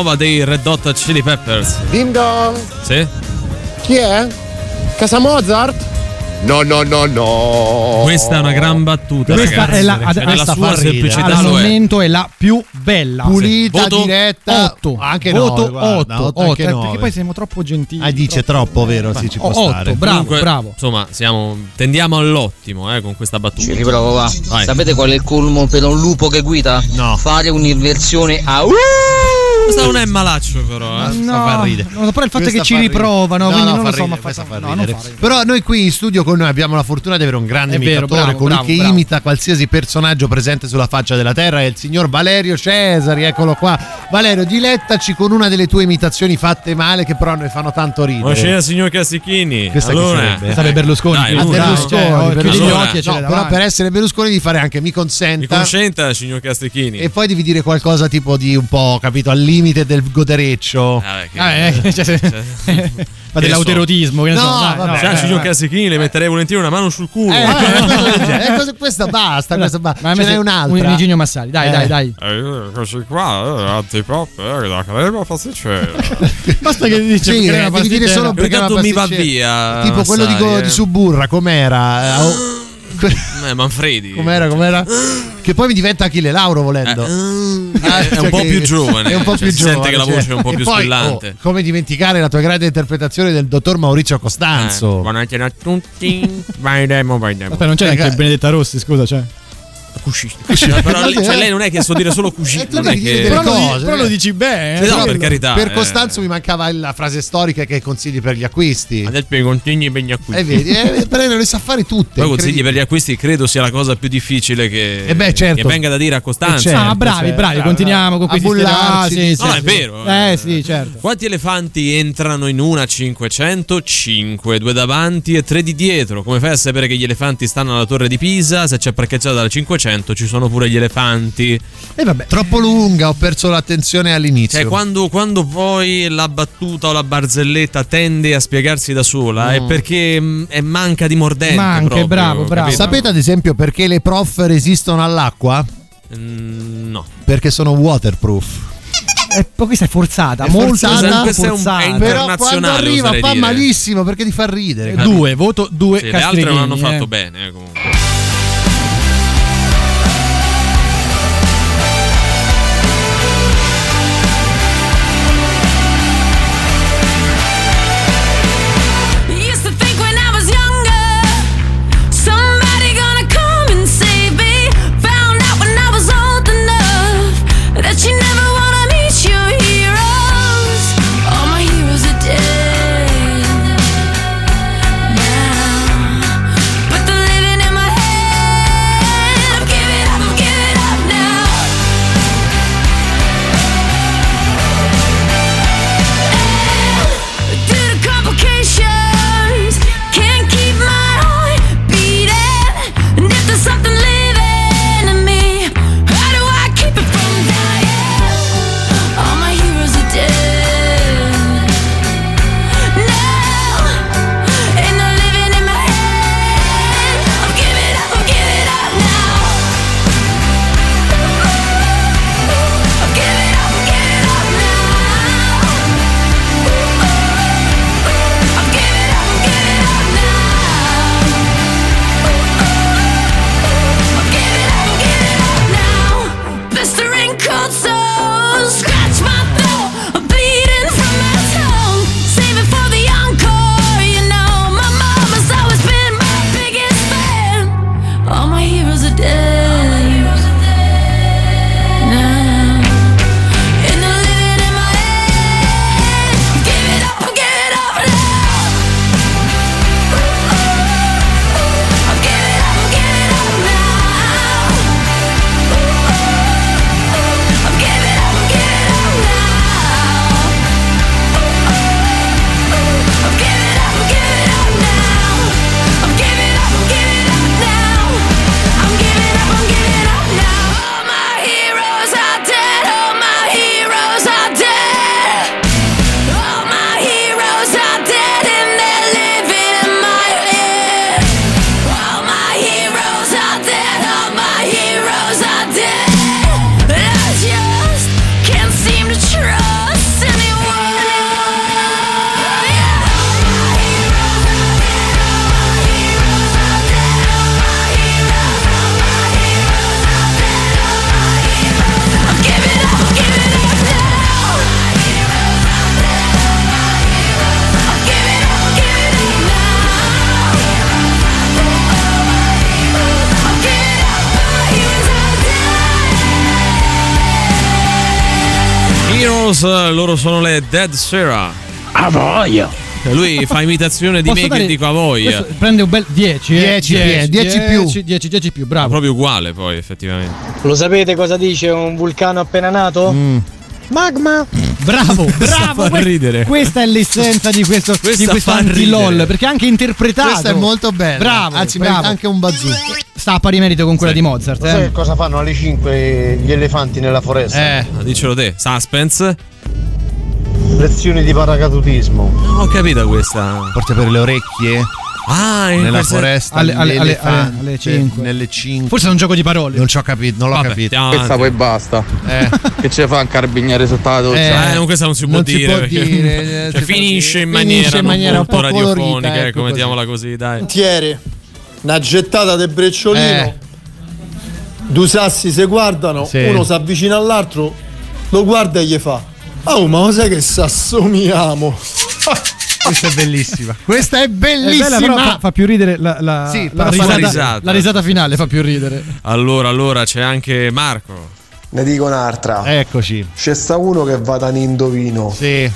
Nuova dei Red Hot Chili Peppers. Ding dong. Sì? Chi è? Casa Mozart? No, no, no, no. Questa è una gran battuta. Questa ragazzi. è la, ad- Cioè, questa sua semplicità al lo è. momento è la più bella Pulita, Voto diretta, 8 anche voto nove, guarda, 8, otto, anche eh, nove. perché poi siamo troppo gentili Ah, dice troppo, vero? Sì, ci può Oh, stare. otto, bravo, Comunque, bravo. Insomma, siamo, tendiamo all'ottimo eh, con questa battuta. Ci riprovo va. Vai. Sapete qual è il colmo per un lupo che guida? No. Fare un'inversione a uh! Questa non è malaccio, però. Eh. No, fa ridere. no, però il fatto Questa che ci ridere. riprovano, No, quindi no, non lo so, ridere, ma fa, fa no, non fa. Però noi qui in studio con noi abbiamo la fortuna di avere un grande È vero, imitatore, bravo, colui bravo, che bravo. imita qualsiasi personaggio presente sulla faccia della terra, è il signor Valerio Cesari, eccolo qua. Valerio, dilettaci con una delle tue imitazioni fatte male che però noi fanno tanto ridere. Buonasera, signor Cassichini. Questa allora, sarebbe? Sarebbe Berlusconi, Dai, uno, Berlusconi, Cioè, oh, Berlusconi. Allora, e No, però davanti. per essere Berlusconi devi fare anche mi Mi consenta consenta, signor Cassichini. e poi devi dire qualcosa tipo di un po', capito, al limite del godereccio. Ah, che- Ah, eh, cioè, se- fa dell'autoerotismo, che ne No, so, dai, vabbè. no, Cioè, eh, signor eh. Cassichini, le metterei volentieri una mano sul culo. Eh, eh. Eh, cosa- questa basta, questa basta. Ma Ce n'è un'altra. Un Eugenio Massari, dai, Eh. dai, dai. Eh, Eccoci qua, eh, antipop, eh, la crema pasticcera. Basta che dice Sì, crema eh, devi dire pasticcera. solo perché mi va pasticcera- via. Tipo quello di, eh. Suburra, com'era? Eh, oh, Eh, Manfredi. com'era, com'era? Che poi mi diventa Achille Lauro volendo. Ah, è cioè un po' più giovane, È un po' cioè, più si giovane. sente che la voce è un po' E più poi, squillante. oh, come dimenticare la tua grande interpretazione del dottor Maurizio Costanzo? Buonasera a tutti. Vai Demo, vai Demo. Aspetta, non c'è neanche Benedetta Rossi, scusa, cioè. Cusci. Però lei, cioè, lei non è che so dire solo cusci. tu non è che... Però, lo, cose, però eh. lo dici bene. Sì, no, eh. per carità. Per eh. Costanzo mi mancava la frase storica che consigli per gli acquisti. Adesso i consigli per gli acquisti. E vedi, eh, però le sa fare tutte. Poi consigli per gli acquisti credo sia la cosa più difficile che, Eh beh, certo. che venga da dire a Costanza. Certo, ah, bravi, certo. bravi, continuiamo con questi ah, sì, sì, No, sì. è vero. Eh sì, certo. Quanti elefanti entrano in una 500? 5, due davanti e tre di dietro. Come fai a sapere che gli elefanti stanno alla torre di Pisa? Se c'è parcheggiata dalla 500 ci sono pure gli elefanti. E vabbè. Troppo lunga, ho perso l'attenzione all'inizio. Cioè, quando, quando poi la battuta o la barzelletta tende a spiegarsi da sola è Mm. perché mh, è manca di mordente. Manca, proprio, bravo, bravo. capito? Sapete ad esempio perché le prof resistono all'acqua? Mm, no. Perché sono waterproof. Eh, poi questa è forzata, È molto forzata, questa è un- forzata. è Però quando arriva fa dire. malissimo perché ti fa ridere. Eh, Due, voto due Sì, le altre non hanno fatto eh. bene, eh, comunque. Eh, loro sono le Dead Sarah. A voglia. Cioè, Lui fa imitazione di Posso me dare- che dico a voi. questo prende un bel 10, eh. 10, 10, 10 più. 10, 10 più, bravo. proprio uguale poi, effettivamente. Lo sapete cosa dice un vulcano appena nato? Magma! Bravo, bravo. fa que- ridere. Questa è l'essenza di questo, Questa di questo anti-LOL. ridere. Perché è anche interpretato. Questa è molto bella. Bravo, Anzi, bravo. anche un bazooka. Sta a pari merito con quella di Mozart. Sai Eh. che cosa fanno alle 5 gli elefanti nella foresta? Eh. Dicelo te, suspense. Lezioni di paracadutismo. Non ho capito questa. Porta per le orecchie. Ah, in Nella foresta alle- alle- alle- alle cinque. nelle 5 Forse è un gioco di parole. non ci ho capito non l'ho Vabbè, capito andiamo Questa avanti. poi basta. Eh. Che ce fa un carabiniere sotto la doccia? Eh, non, questa non si può Non si dire. può perché- dire, cioè, eh, si può finisce in dire. maniera, Finisce in maniera un po' radiofonica, ecco ecco, così. mettiamola così, dai. Cantiere, una gettata del brecciolino. Eh. Due sassi si guardano, Sì. uno si avvicina all'altro, lo guarda e gli fa. Oh, ma lo sai che sassomiamo? Questa è bellissima. Questa è È bellissima. bella, però fa, fa più ridere la, la- Sì, la risata, la risata. la risata finale fa più ridere. Allora, allora c'è anche Marco. Ne dico un'altra. Eccoci. C'è sta uno che va da un indovino. Sì.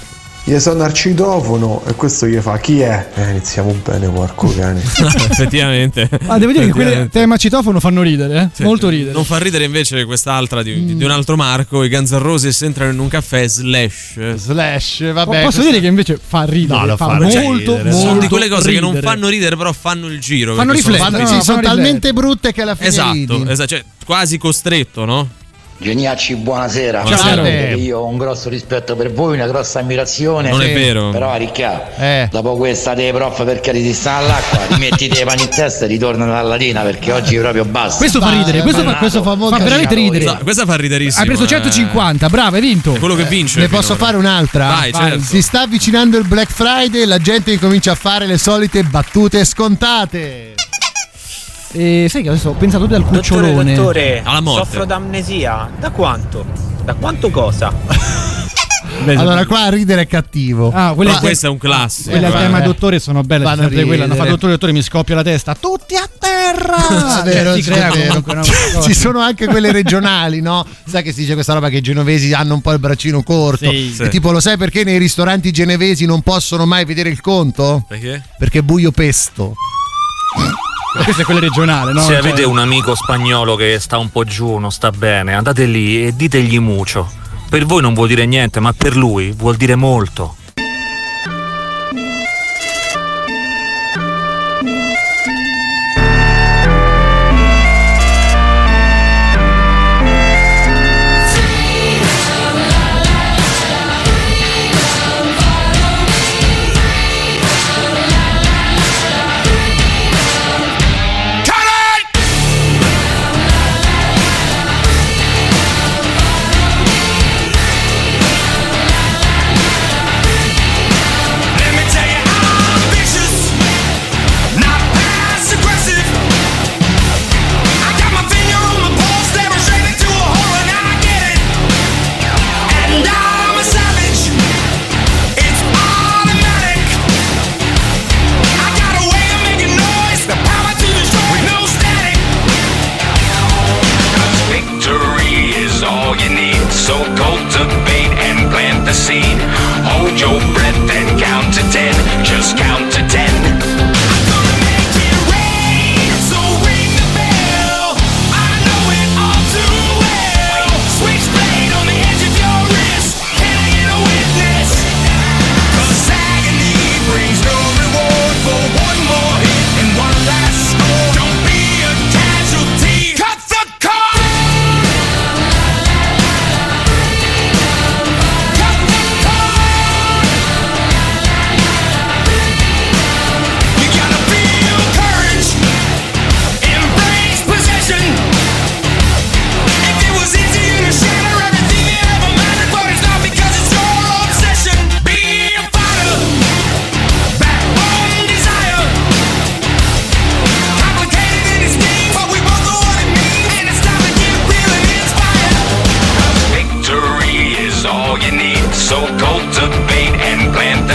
Gli suona al citofono e questo gli fa chi è? Eh, iniziamo bene, porco cane. Effettivamente. Ah, devo dire che quelle tema citofono fanno ridere, eh? Sì. molto ridere. Non fa ridere invece quest'altra di, di- di un altro Marco. I Guns N' Roses entrano in un caffè slash. Slash, vabbè. Posso questa- dire che invece fa ridere, No, lo fa, fa molto, ridere. molto Sono di quelle cose che non ridere. fanno ridere, però fanno il giro. Fanno sono riflettere, Fanno- no, sì, sono fanno talmente brutte che alla fine Esatto, ridi. esatto, cioè quasi costretto, no? Geniacci, buonasera. Buonasera. Che Io ho un grosso rispetto per voi, una grossa ammirazione. Non è vero. Però, Ricca, Eh. dopo questa dei prof perché ti sta all'acqua, rimettiti le mani in testa e ritorna alla latina perché oggi proprio basta. Questo fa ridere, questo fa, questo fa, molto veramente ridere. Questa, questa fa riderissimo. Hai preso eh. 150, bravo, hai vinto. È quello che vince. Ne posso fare un'altra? Vai, certo. Si sta avvicinando il Black Friday e la gente incomincia a fare le solite battute scontate. E sai che adesso ho pensato più al Dottore, cucciolone. dottore, Alla morte. soffro d'amnesia. Da quanto? Da quanto cosa? Allora, qua a ridere è cattivo. Ah, quelle Ma al te- questo è un classico. Quelle al eh. tema dottore sono belle, Fanno sempre quella. Hanno fatto dottore, dottore, mi scoppia la testa. Tutti a terra! È vero, Cioè, si sì, crea comunque una. Ci sono anche quelle regionali, no? Sai che si dice questa roba che i genovesi hanno un po' il braccino corto. Sì. E tipo, lo sai perché nei ristoranti genovesi non possono mai vedere il conto? Perché? Perché è buio pesto. Questa è quella regionale, no? Se Cioè, avete un amico spagnolo che sta un po' giù, non sta bene, andate lì e ditegli mucio. Per voi non vuol dire niente, ma per lui vuol dire molto.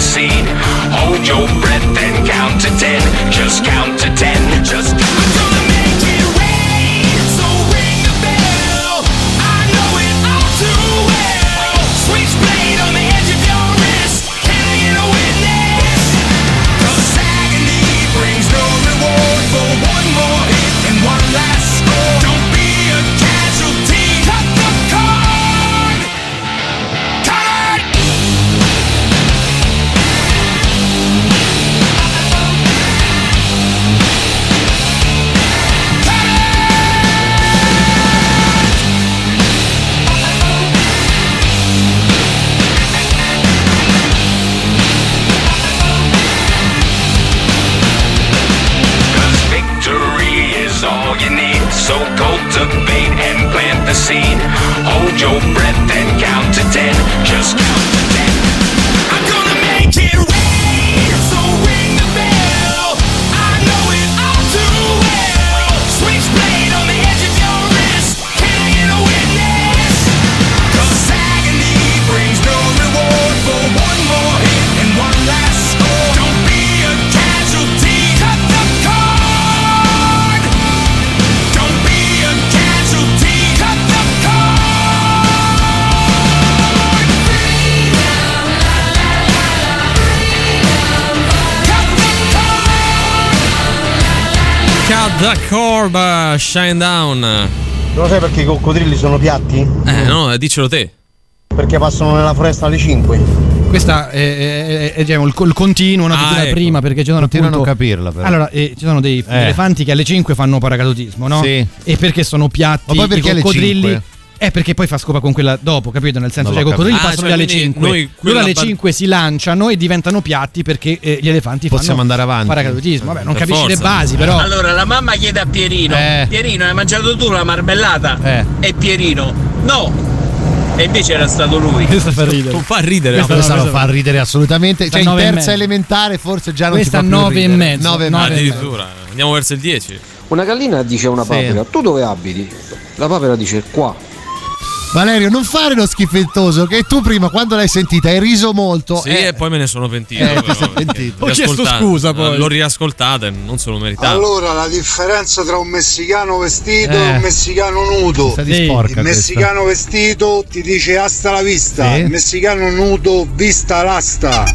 succeed. Hold your breath. Orb, Shine Down. Lo sai perché i coccodrilli sono piatti? Eh, no, dicelo te. Perché passano nella foresta alle 5. Questa è, è- è- diciamo, il, il continuo no, di Ah, ecco. prima perché ci sono Continuano appunto a capirla, però. Allora, eh, ci sono dei Eh. elefanti che alle 5 fanno paracadutismo, no? Sì. E perché sono piatti Ma poi perché i alle coccodrilli 5? Eh, perché poi fa scopa con quella dopo, capito? Nel senso, Non cioè, i coccodrilli passano Ah, alle cioè, quindi 5. noi Loro alle bar- 5 si lanciano e diventano piatti perché eh, gli elefanti Possiamo fanno andare avanti. paracadutismo. Vabbè, non Per capisci le forza. basi, però. Allora la mamma chiede a Pierino: Eh. Pierino, hai mangiato tu la marmellata? Eh. E Pierino: No! E invece era stato lui. Questa fa ridere. Non fa ridere. Questa Questa no, lo questa fa ridere assolutamente. Cioè, in terza elementare forse già non Questa si fa più nove e ridere. mezzo. Nove e Nove e mezzo. Addirittura. Andiamo verso il 10. Una gallina dice a una Sì. papera, tu dove abiti? La papera dice qua. Valerio, non fare lo schifettoso che tu prima quando l'hai sentita hai riso molto. Sì, eh, e poi me ne sono pentito. Eh, però, pentito. Ho chiesto riascoltate- scusa, poi. L'ho riascoltata e non se lo meritavo. Allora, la differenza tra un messicano vestito Eh. e un messicano nudo. Di Sì. sporca Il questa. messicano vestito ti dice hasta la vista, Sì. il messicano nudo vista l'asta.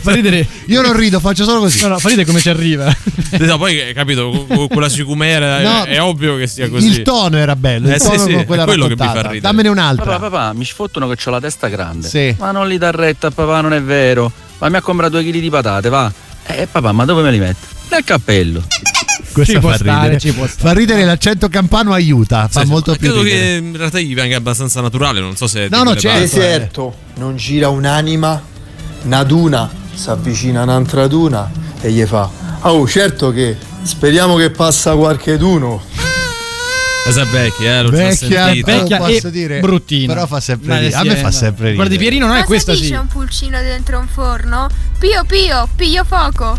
Fa ridere. Io non rido, faccio solo così. No, no, fa ridere come ci arriva. No, poi hai capito, quella sicumera No, è, è ovvio che sia così. Il tono era bello, il Eh, sì, tono sì, con quella è quello che mi fa raccontata. ridere. Dammene un'altra. Papà, papà, mi sfottono che ho la testa grande. Sì. Ma non li dà retta a papà, non è vero. Ma mi ha comprato due chili di patate, va. Eh, papà, ma dove me li metti? Nel cappello. Questa Ci può fa stare, ridere. ci può stare. Fa ridere l'accento campano aiuta, fa Sì, sì, molto ma più credo ridere. che in realtà gli venga abbastanza naturale, non so se No, no, quelle certo. Deserto, non gira un'anima, una duna si avvicina a un'altra duna e gli fa. Oh, certo che speriamo che passa qualche duno. È vecchia, eh, Vecchia, però Vecchia posso e dire, bruttina. Però fa sempre ridere. A me eh, fa sempre ridere. Guardi Pierino, no, è Cosa questa dice sì. un pulcino dentro un forno? Pio pio, piglio fuoco.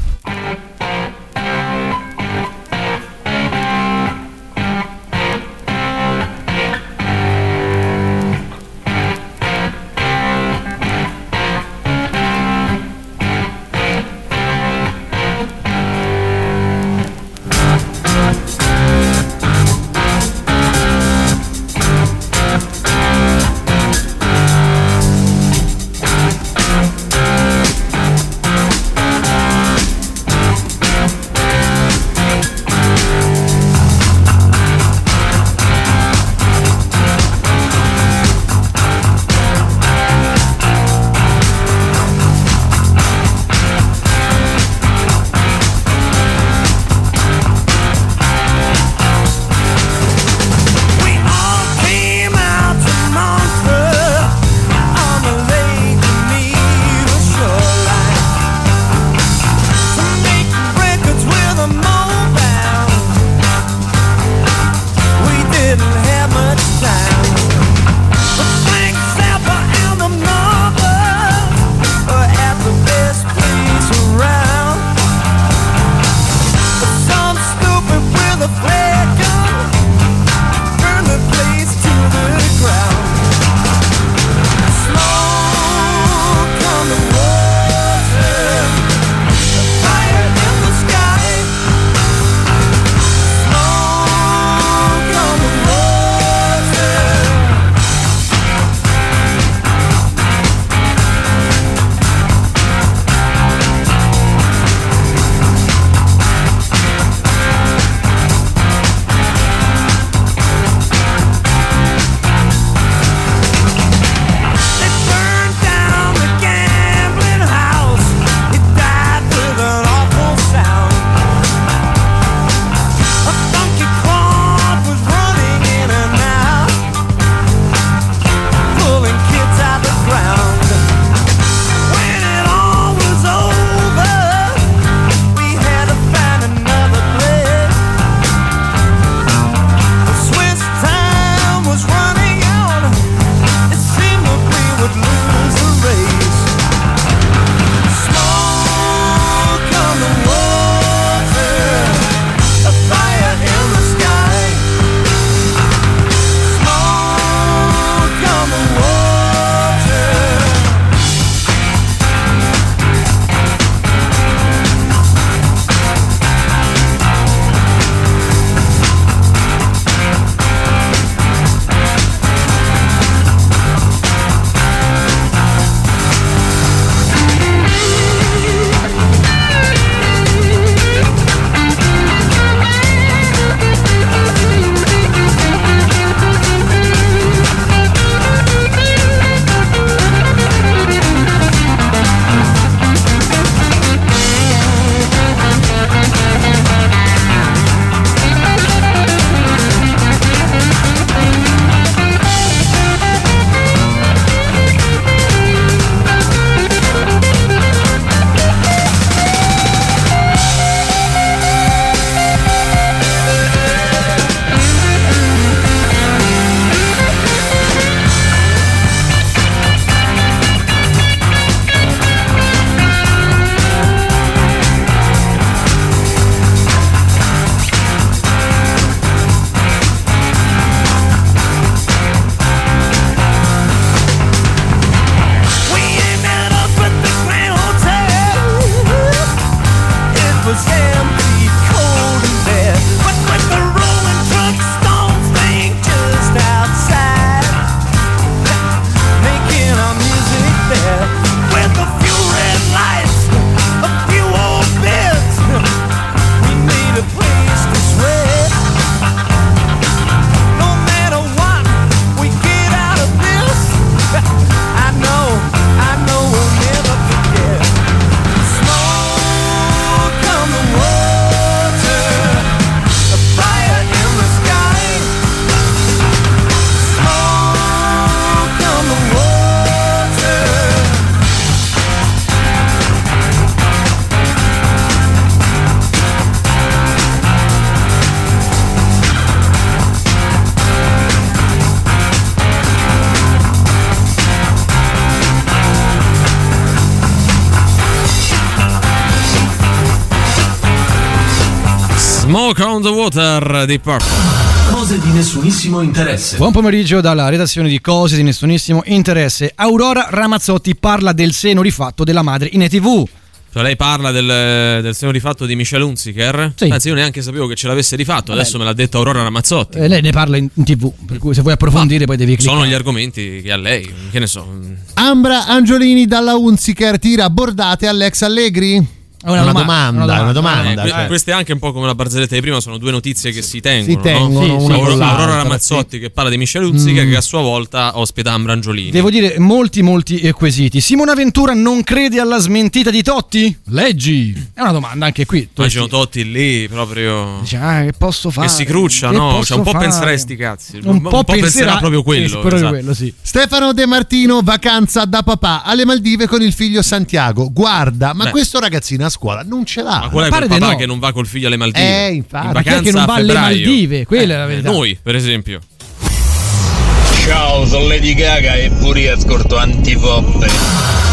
On the Water di Purple. Cose di nessunissimo interesse. Buon pomeriggio dalla redazione di Cose di nessunissimo interesse. Aurora Ramazzotti parla del seno rifatto della madre in ETV. Cioè lei parla del, del seno rifatto di Michelle Hunziker? Sì. Anzi, io neanche sapevo che ce l'avesse rifatto, Vabbè. adesso me l'ha detto Aurora Ramazzotti. Eh, lei ne parla in, in TV, per cui se vuoi approfondire poi devi cliccare. Sono gli argomenti che ha lei, che ne so. Ambra Angiolini dalla Unziker tira bordate all'ex Allegri? È una una domanda, domanda, una una domanda. domanda. Eh, cioè. queste anche un po' come la barzelletta di prima, sono due notizie che si tengono. Si tengono no? Aurora, con l'altra, Aurora Ramazzotti che parla di Michelle Hunziker Mm. che a sua volta ospita Ambra Angiolini. Devo dire molti molti quesiti. Simona Ventura non crede alla smentita di Totti? Leggi. È una domanda anche qui. Immagino Totti lì proprio. dici, ah, che posso fare? Che si cruccia, Che no? Cioè, un po' fare? penserà a sti cazzi. Un po' penserà- penserà proprio quello. sì, proprio esatto. quello, sì. Stefano De Martino, vacanza da papà alle Maldive con il figlio Santiago. Guarda, ma Beh. questo ragazzino a scuola non ce l'ha. Ma qual è quel papà no. che non va col figlio alle Maldive? Eh, infatti. In vacanza che non va alle. Maldive? Quella è la Eh, verità. Noi, per esempio. Ciao, sono Lady Gaga e pure ascolto antipop.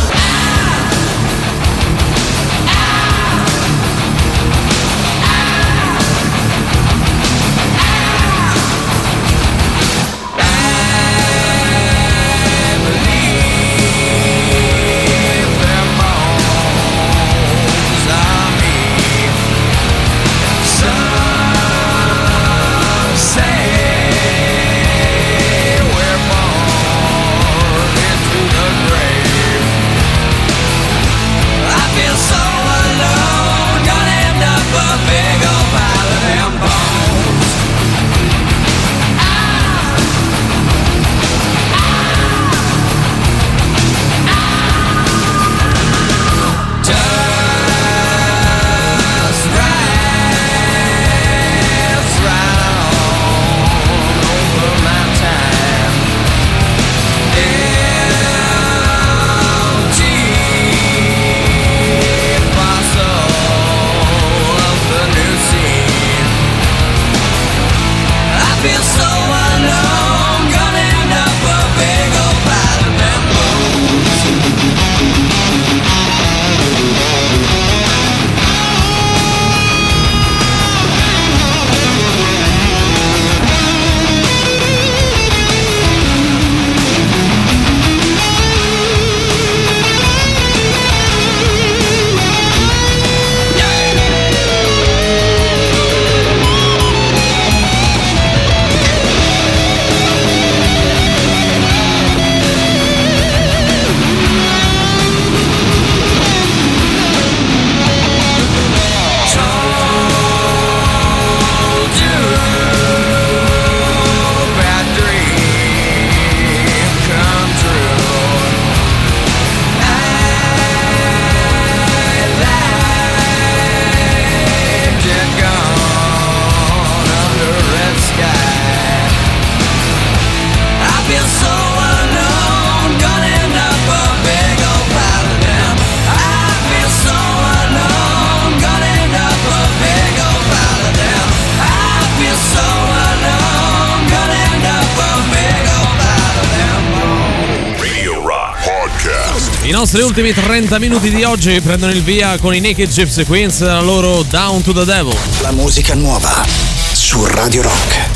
minuti di oggi prendono il via con i Naked Gypsy Queens e la loro Down to the Devil. La musica nuova su Radio Rock.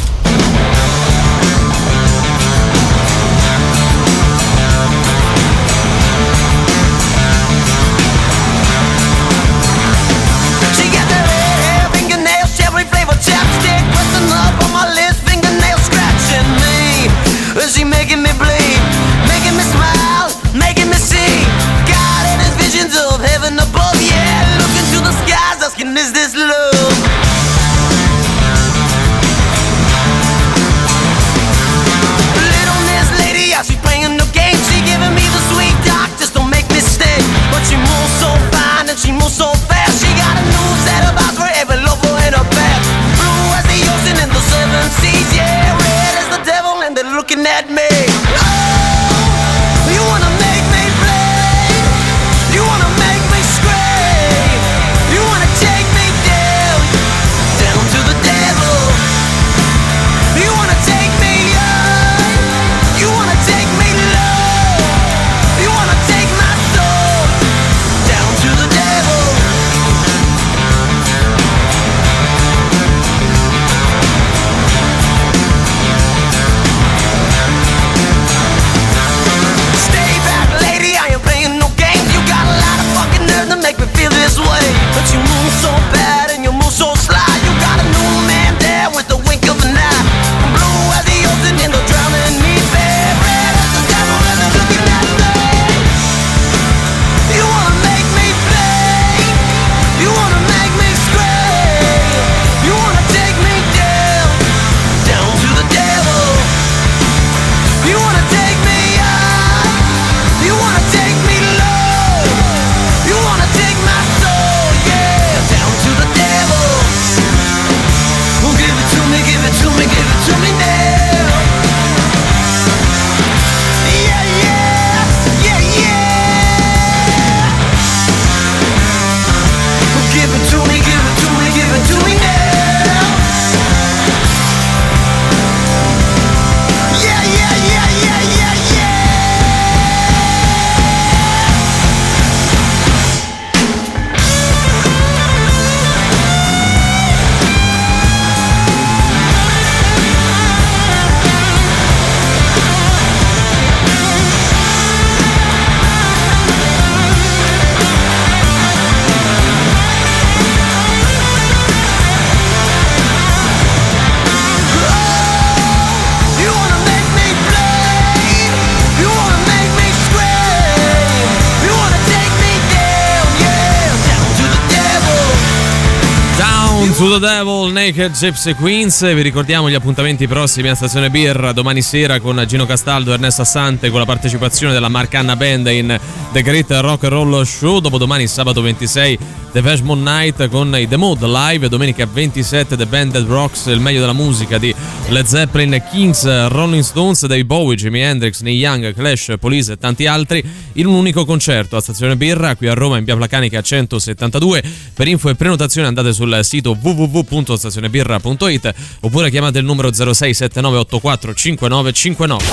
The Devil, Naked Gypsy Queens. Vi ricordiamo gli appuntamenti prossimi a Stazione Birra domani sera con Gino Castaldo e Ernesto Assante con la partecipazione della Marcanna Band in The Great Rock and Roll Show. Dopodomani, sabato 26, The Vashmon Night con i The Mood live. Domenica 27, The Band That Rocks, il meglio della musica di Led Zeppelin, Kings, Rolling Stones, Dave Bowie, Jimi Hendrix, Neil Young, Clash, Police e tanti altri in un unico concerto a Stazione Birra qui a Roma in via Placanica 172. Per info e prenotazione andate sul sito www.stazionebirra.it oppure chiamate il numero 067984 5959.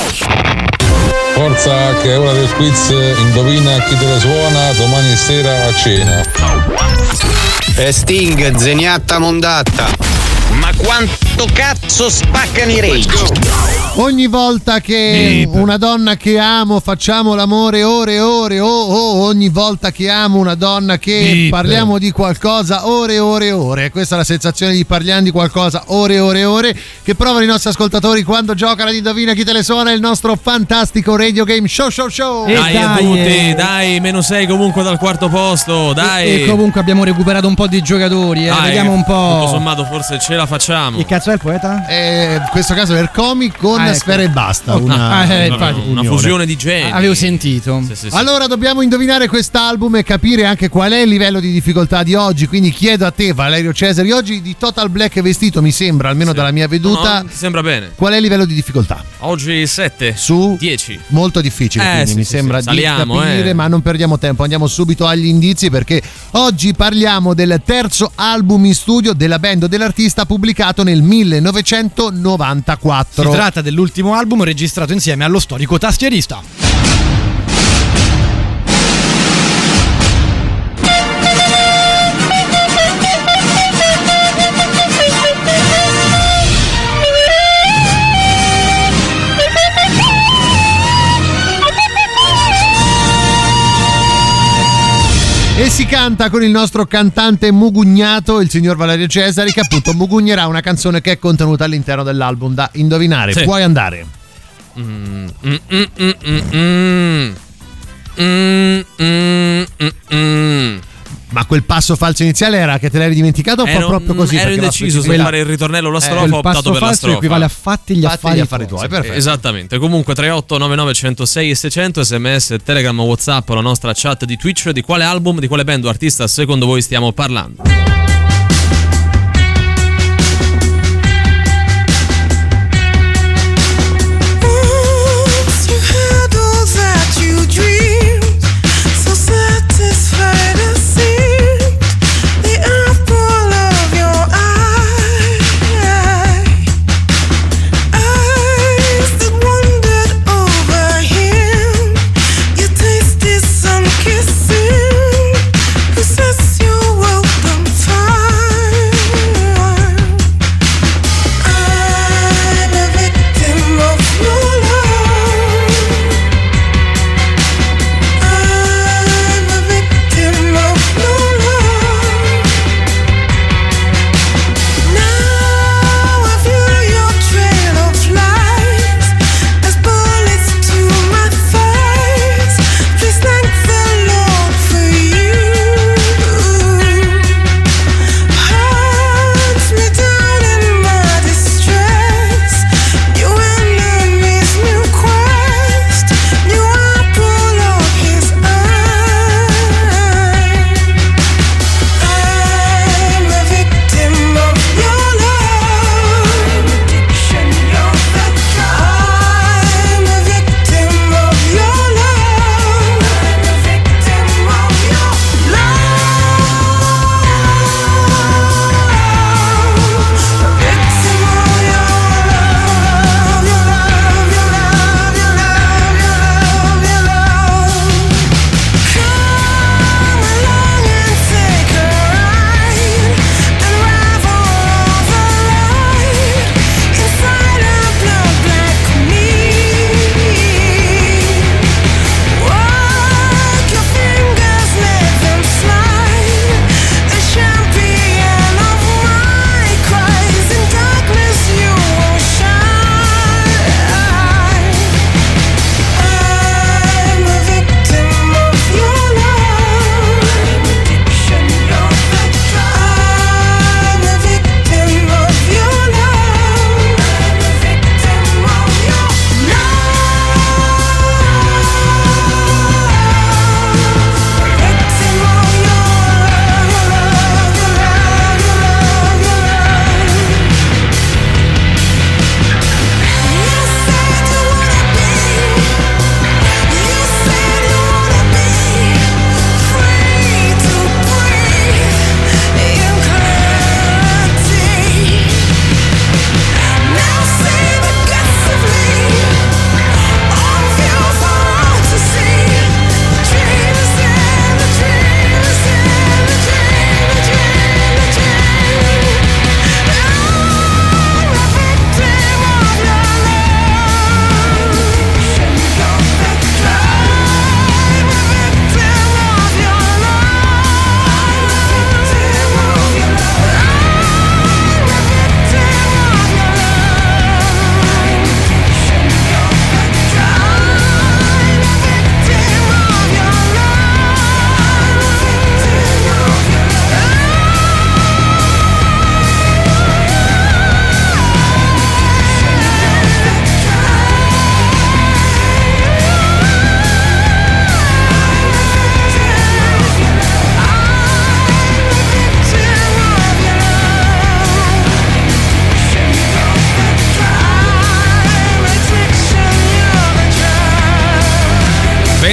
Forza che è ora del quiz, indovina chi te la suona domani sera a cena. E Sting, zeniatta mondatta. Ma quanto cazzo spaccano i rage? Ogni volta che una donna che amo facciamo l'amore ore e ore, o o ogni volta che amo una donna che Beep. parliamo di qualcosa ore e ore e ore. Questa è la sensazione di parliamo di qualcosa ore e ore e ore che provano i nostri ascoltatori quando giocano ad Indovina chi te le suona il nostro fantastico radio game show show show. dai, a tutti, dai, meno 6 comunque dal quarto posto, dai. E comunque abbiamo recuperato un po' di giocatori, eh. Dai, vediamo un Tutto po'. sommato forse ce la facciamo. Che cazzo è il poeta? Eh, in questo caso è il comic con Ah, ecco. Sfera e basta. Ok. Una, Ah, eh, una. Una fusione di geni. Avevo sentito. Sì, sì, sì. Allora dobbiamo indovinare quest'album e capire anche qual è il livello di difficoltà di oggi. Quindi chiedo a te, Valerio Cesari, oggi di Total Black vestito mi sembra, almeno dalla mia veduta. No, ti sembra bene. Qual è il livello di difficoltà? Oggi 7 su 10. Molto difficile, Eh, quindi sì, mi sì, sembra sì. di Saliamo, capire, eh. ma non perdiamo tempo, andiamo subito agli indizi perché oggi parliamo del terzo album in studio della band o dell'artista pubblicato nel 1994. Si tratta dell'ultimo album registrato insieme allo storico tastierista. E si canta con il nostro cantante mugugnato, il signor Valerio Cesari, che appunto mugugnerà una canzone che è contenuta all'interno dell'album da indovinare. Sì. Puoi andare. Mm, mm, mm, Ma quel passo falso iniziale era che te l'eri dimenticato o Ero, fa proprio così? ero indeciso se fare il ritornello o la Eh, strofa, quel ho optato per la strofa. equivale a fatti gli affari, gli affari tuoi, perfetto. Esattamente. Comunque 3899 106 e 600 sms, telegram, whatsapp, la nostra chat di Twitch. Di quale album, di quale band o artista secondo voi stiamo parlando?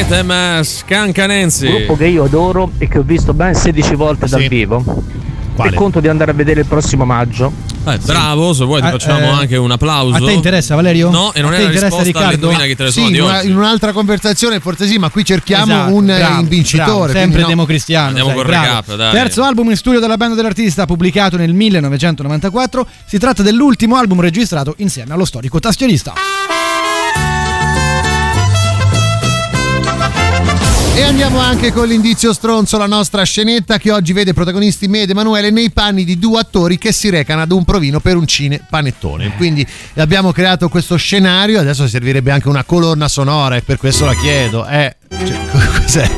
Rhythm Scancanensi. gruppo che io adoro e che ho visto ben 16 volte dal Sì. vivo. Quale? E conto di andare a vedere il prossimo maggio. Eh, bravo, se vuoi ti Ah, facciamo eh, anche un applauso. a te interessa, Valerio? No, e non A è la interessa, risposta Riccardo? chi te Sì, in, una- in un'altra conversazione forse sì, ma qui cerchiamo Esatto, un eh, bravo, invincitore. bravo, sempre no. democristiano. Andiamo sai, bravo. recap, dai. Terzo album in studio della band dell'artista, pubblicato nel 1994. Si tratta dell'ultimo album registrato insieme allo storico tastierista. E andiamo anche con l'indizio stronzo, la nostra scenetta che oggi vede protagonisti me ed Emanuele nei panni di due attori che si recano ad un provino per un cine panettone. Quindi abbiamo creato questo scenario, adesso servirebbe anche una colonna sonora e per questo la chiedo. Eh, cioè, cos'è?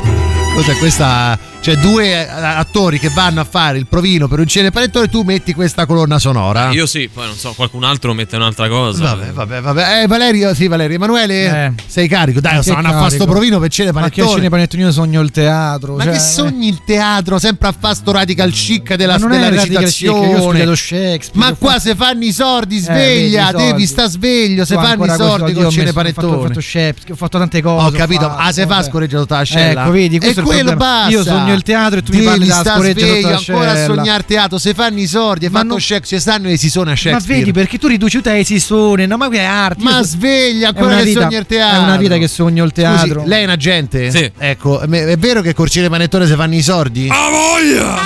Cos'è questa? Cioè, due eh, attori che vanno a fare il provino per un cine panettone e tu metti questa colonna sonora. Io sì, poi non so, qualcun altro mette un'altra cosa. Vabbè, vabbè, vabbè. Eh, Valerio, sì, Valerio. Emanuele, Eh. sei carico? Dai, saranno a fare sto provino per cene Ma panettone. che cine panettone? Io sogno il teatro. Ma cioè, che sogni il teatro, sempre a fare sto radical chic della, Ma non della chic, recitazione. Shakespeare, Ma qua fatto- se fanno i sordi, Eh, sveglia, vedi i devi sta sveglio, se Tu fanno i sordi col io ho fatto, ho panettone. fatto Shakespeare, ho fatto tante cose. Ho capito, ah se fa scorreggiato la scella. Ecco, vedi, e questo è il quello basta. Io sogno il teatro e tu mi Devi parli della sta scoreggia sveglio, ancora a sognare teatro, se fanno i sordi, hai Ma fatto non- Shakespeare, stanno e si suona Ma Shakespeare. vedi, perché tu riduci tutto a esisone, no? Ma qui è arte. Ma sveglia, ancora che vita- sogni il teatro. È una vita che sogno il teatro. Scusi, lei è un agente? Sì. Ecco, è vero che col cine panettone si fanno i sordi? A voglia!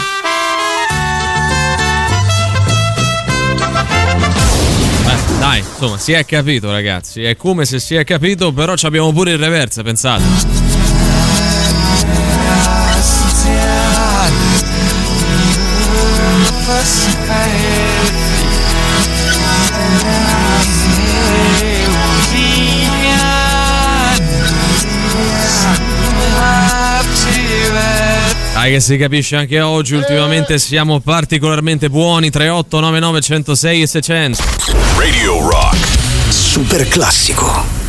Beh, dai, insomma, si è capito, ragazzi. È come se si è capito, però ci abbiamo pure il reverse, pensate. Dai che si capisce anche oggi, ultimamente siamo particolarmente buoni, 3899 106 e 600. Radio Rock. Super classico.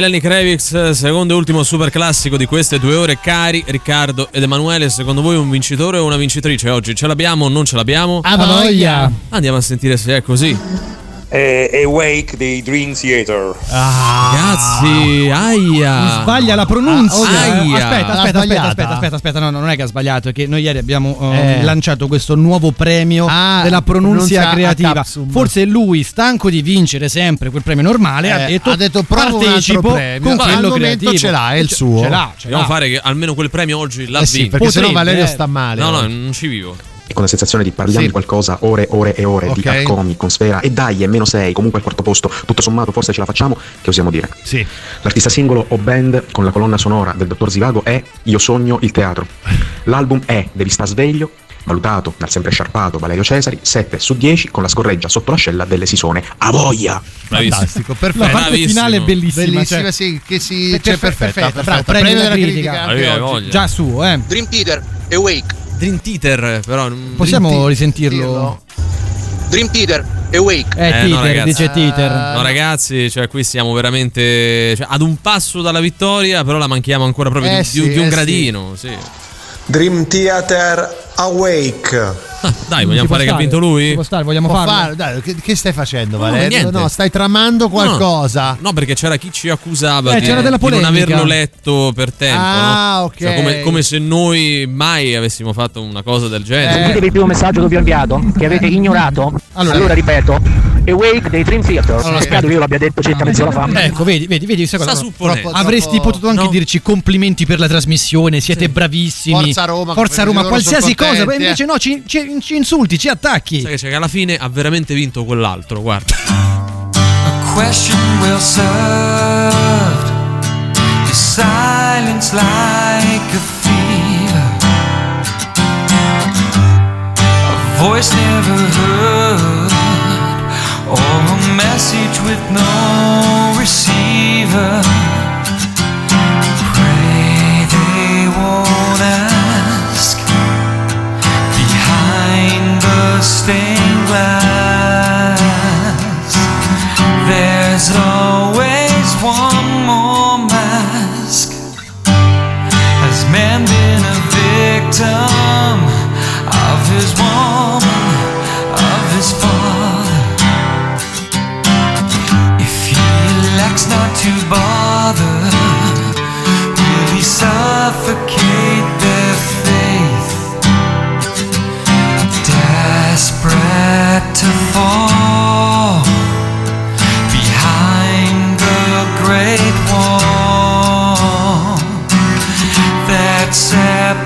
Di Lenny Kravitz, secondo e ultimo super classico di queste due ore. Cari Riccardo ed Emanuele, secondo voi un vincitore o una vincitrice oggi? Ce l'abbiamo o non ce l'abbiamo? A voglia! Andiamo a sentire se è così. È Awake dei Dream Theater. Ragazzi, aia. Sbaglia la pronuncia. Ah, Aia. Aspetta, aspetta, aspetta, aspetta, aspetta, aspetta, no, no, non è che ha sbagliato, è che noi ieri abbiamo eh, Eh. lanciato questo nuovo premio Ah, della pronuncia pronuncia creativa. Forse lui, stanco di vincere sempre quel premio normale, ha Eh, detto, ha detto, un altro partecipo premio. con Ma quello creativo. ce l'ha, è il suo. Ce l'ha, ce Dobbiamo l'ha. fare che almeno quel premio oggi l'ha Eh sì, vinto. perché sennò Potrebbe, Valerio eh. sta male. No, no, non ci vivo. E con la sensazione di parliamo Sì. di qualcosa ore, ore e ore, di Ok. Arcomi, con Sfera, e dai, è meno 6, comunque al quarto posto, tutto sommato forse ce la facciamo, che osiamo dire. Sì. L'artista singolo o band con la colonna sonora del dottor Zivago è Io sogno il teatro. L'album è Devi sta sveglio, valutato dal sempre sciarpato Valerio Cesari, 7 su 10 con la scorreggia sotto l'ascella delle Sisone. A voglia! Bravissimo. Fantastico, La perfetto. parte Bravissimo. finale è bellissima. Bellissima, cioè, sì, che si cioè, perfetta, perfetta, bravo, perfetta. premio della critica. anche Ah, già suo, eh. Dream Theater, Awake. Dream Theater, però. Possiamo Dream risentirlo? Dream Theater, Awake. Eh, Eh, no, Titer, ragazzi. dice Titer. No, ragazzi, cioè, qui siamo veramente cioè, ad un passo dalla vittoria, però la manchiamo ancora proprio Eh di, sì, di- di un eh sì. gradino. Sì. Dream Theater Awake. Ah, dai, vogliamo fare che ha stare, vinto lui? stare, vogliamo farlo? dai, che, che stai facendo, No, Valerio? niente. No, stai tramando qualcosa. No, perché c'era chi ci accusava Eh, di, di non averlo letto per tempo. Ah, no? ok. Cioè, come, come se noi mai avessimo fatto una cosa del genere. Sentitevi il primo messaggio che vi ho inviato, che avete ignorato. Allora- Allora, ripeto, Awake dei Dream Theater. Allora, Spero aspetta. che io l'abbia detto circa mezz'ora fa. Ecco, vedi, vedi, vedi questa cosa. Sta supponendo. Troppo- Avresti troppo- potuto anche no. dirci complimenti per la trasmissione, siete bravissimi. Forza Roma, Forza Roma, qualsiasi cosa. Contenti, Poi invece eh. no, ci, ci- ci insulti, ci attacchi. Sai che, c'è che alla fine ha veramente vinto quell'altro, guarda. A question well served. Your silence like a fever. A voice never heard. Or a message with no receiver. Stained glass. There's always one more mask. Has man been a victim of his woman, of his father? If he elects not to bother, will he suffocate to fall behind the great wall that separates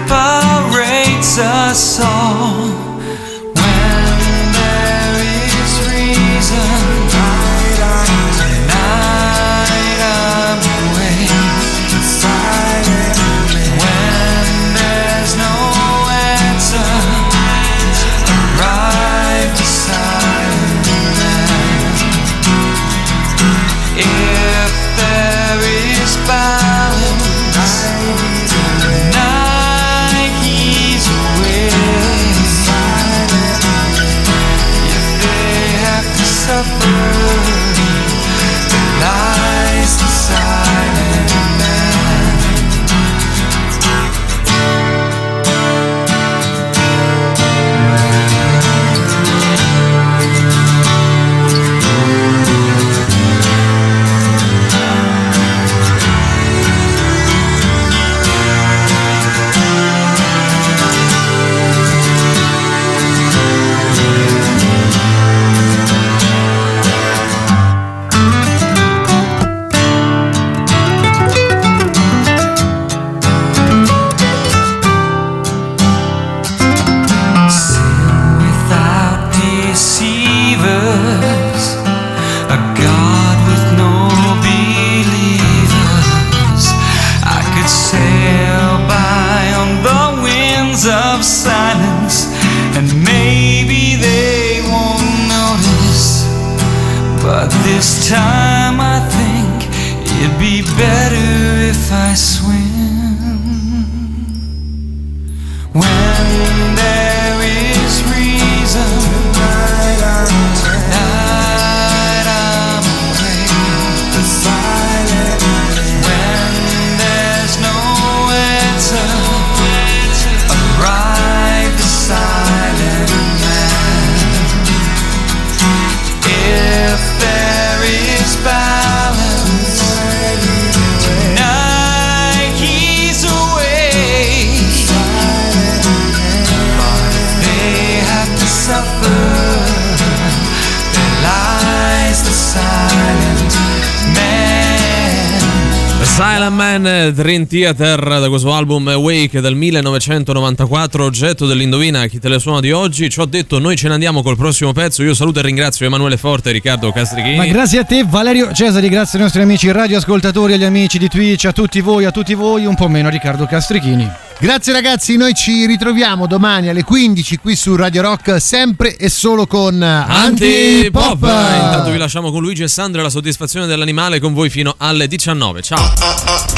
Dream Theater da questo album Wake del 1994, oggetto dell'indovina chi te le suona di oggi. Ci ho detto noi ce ne andiamo col prossimo pezzo. Io saluto e ringrazio Emanuele Forte e Riccardo Castrichini. Ma grazie a te Valerio Cesari, grazie ai nostri amici radioascoltatori, agli amici di Twitch, a tutti voi, a tutti voi, un po' meno a Riccardo Castrichini. Grazie ragazzi, noi ci ritroviamo domani alle 15 qui su Radio Rock, sempre e solo con Antipop! Antipop. Intanto vi lasciamo con Luigi e Sandra la soddisfazione dell'animale con voi fino alle 19. Ciao!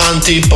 Antipop.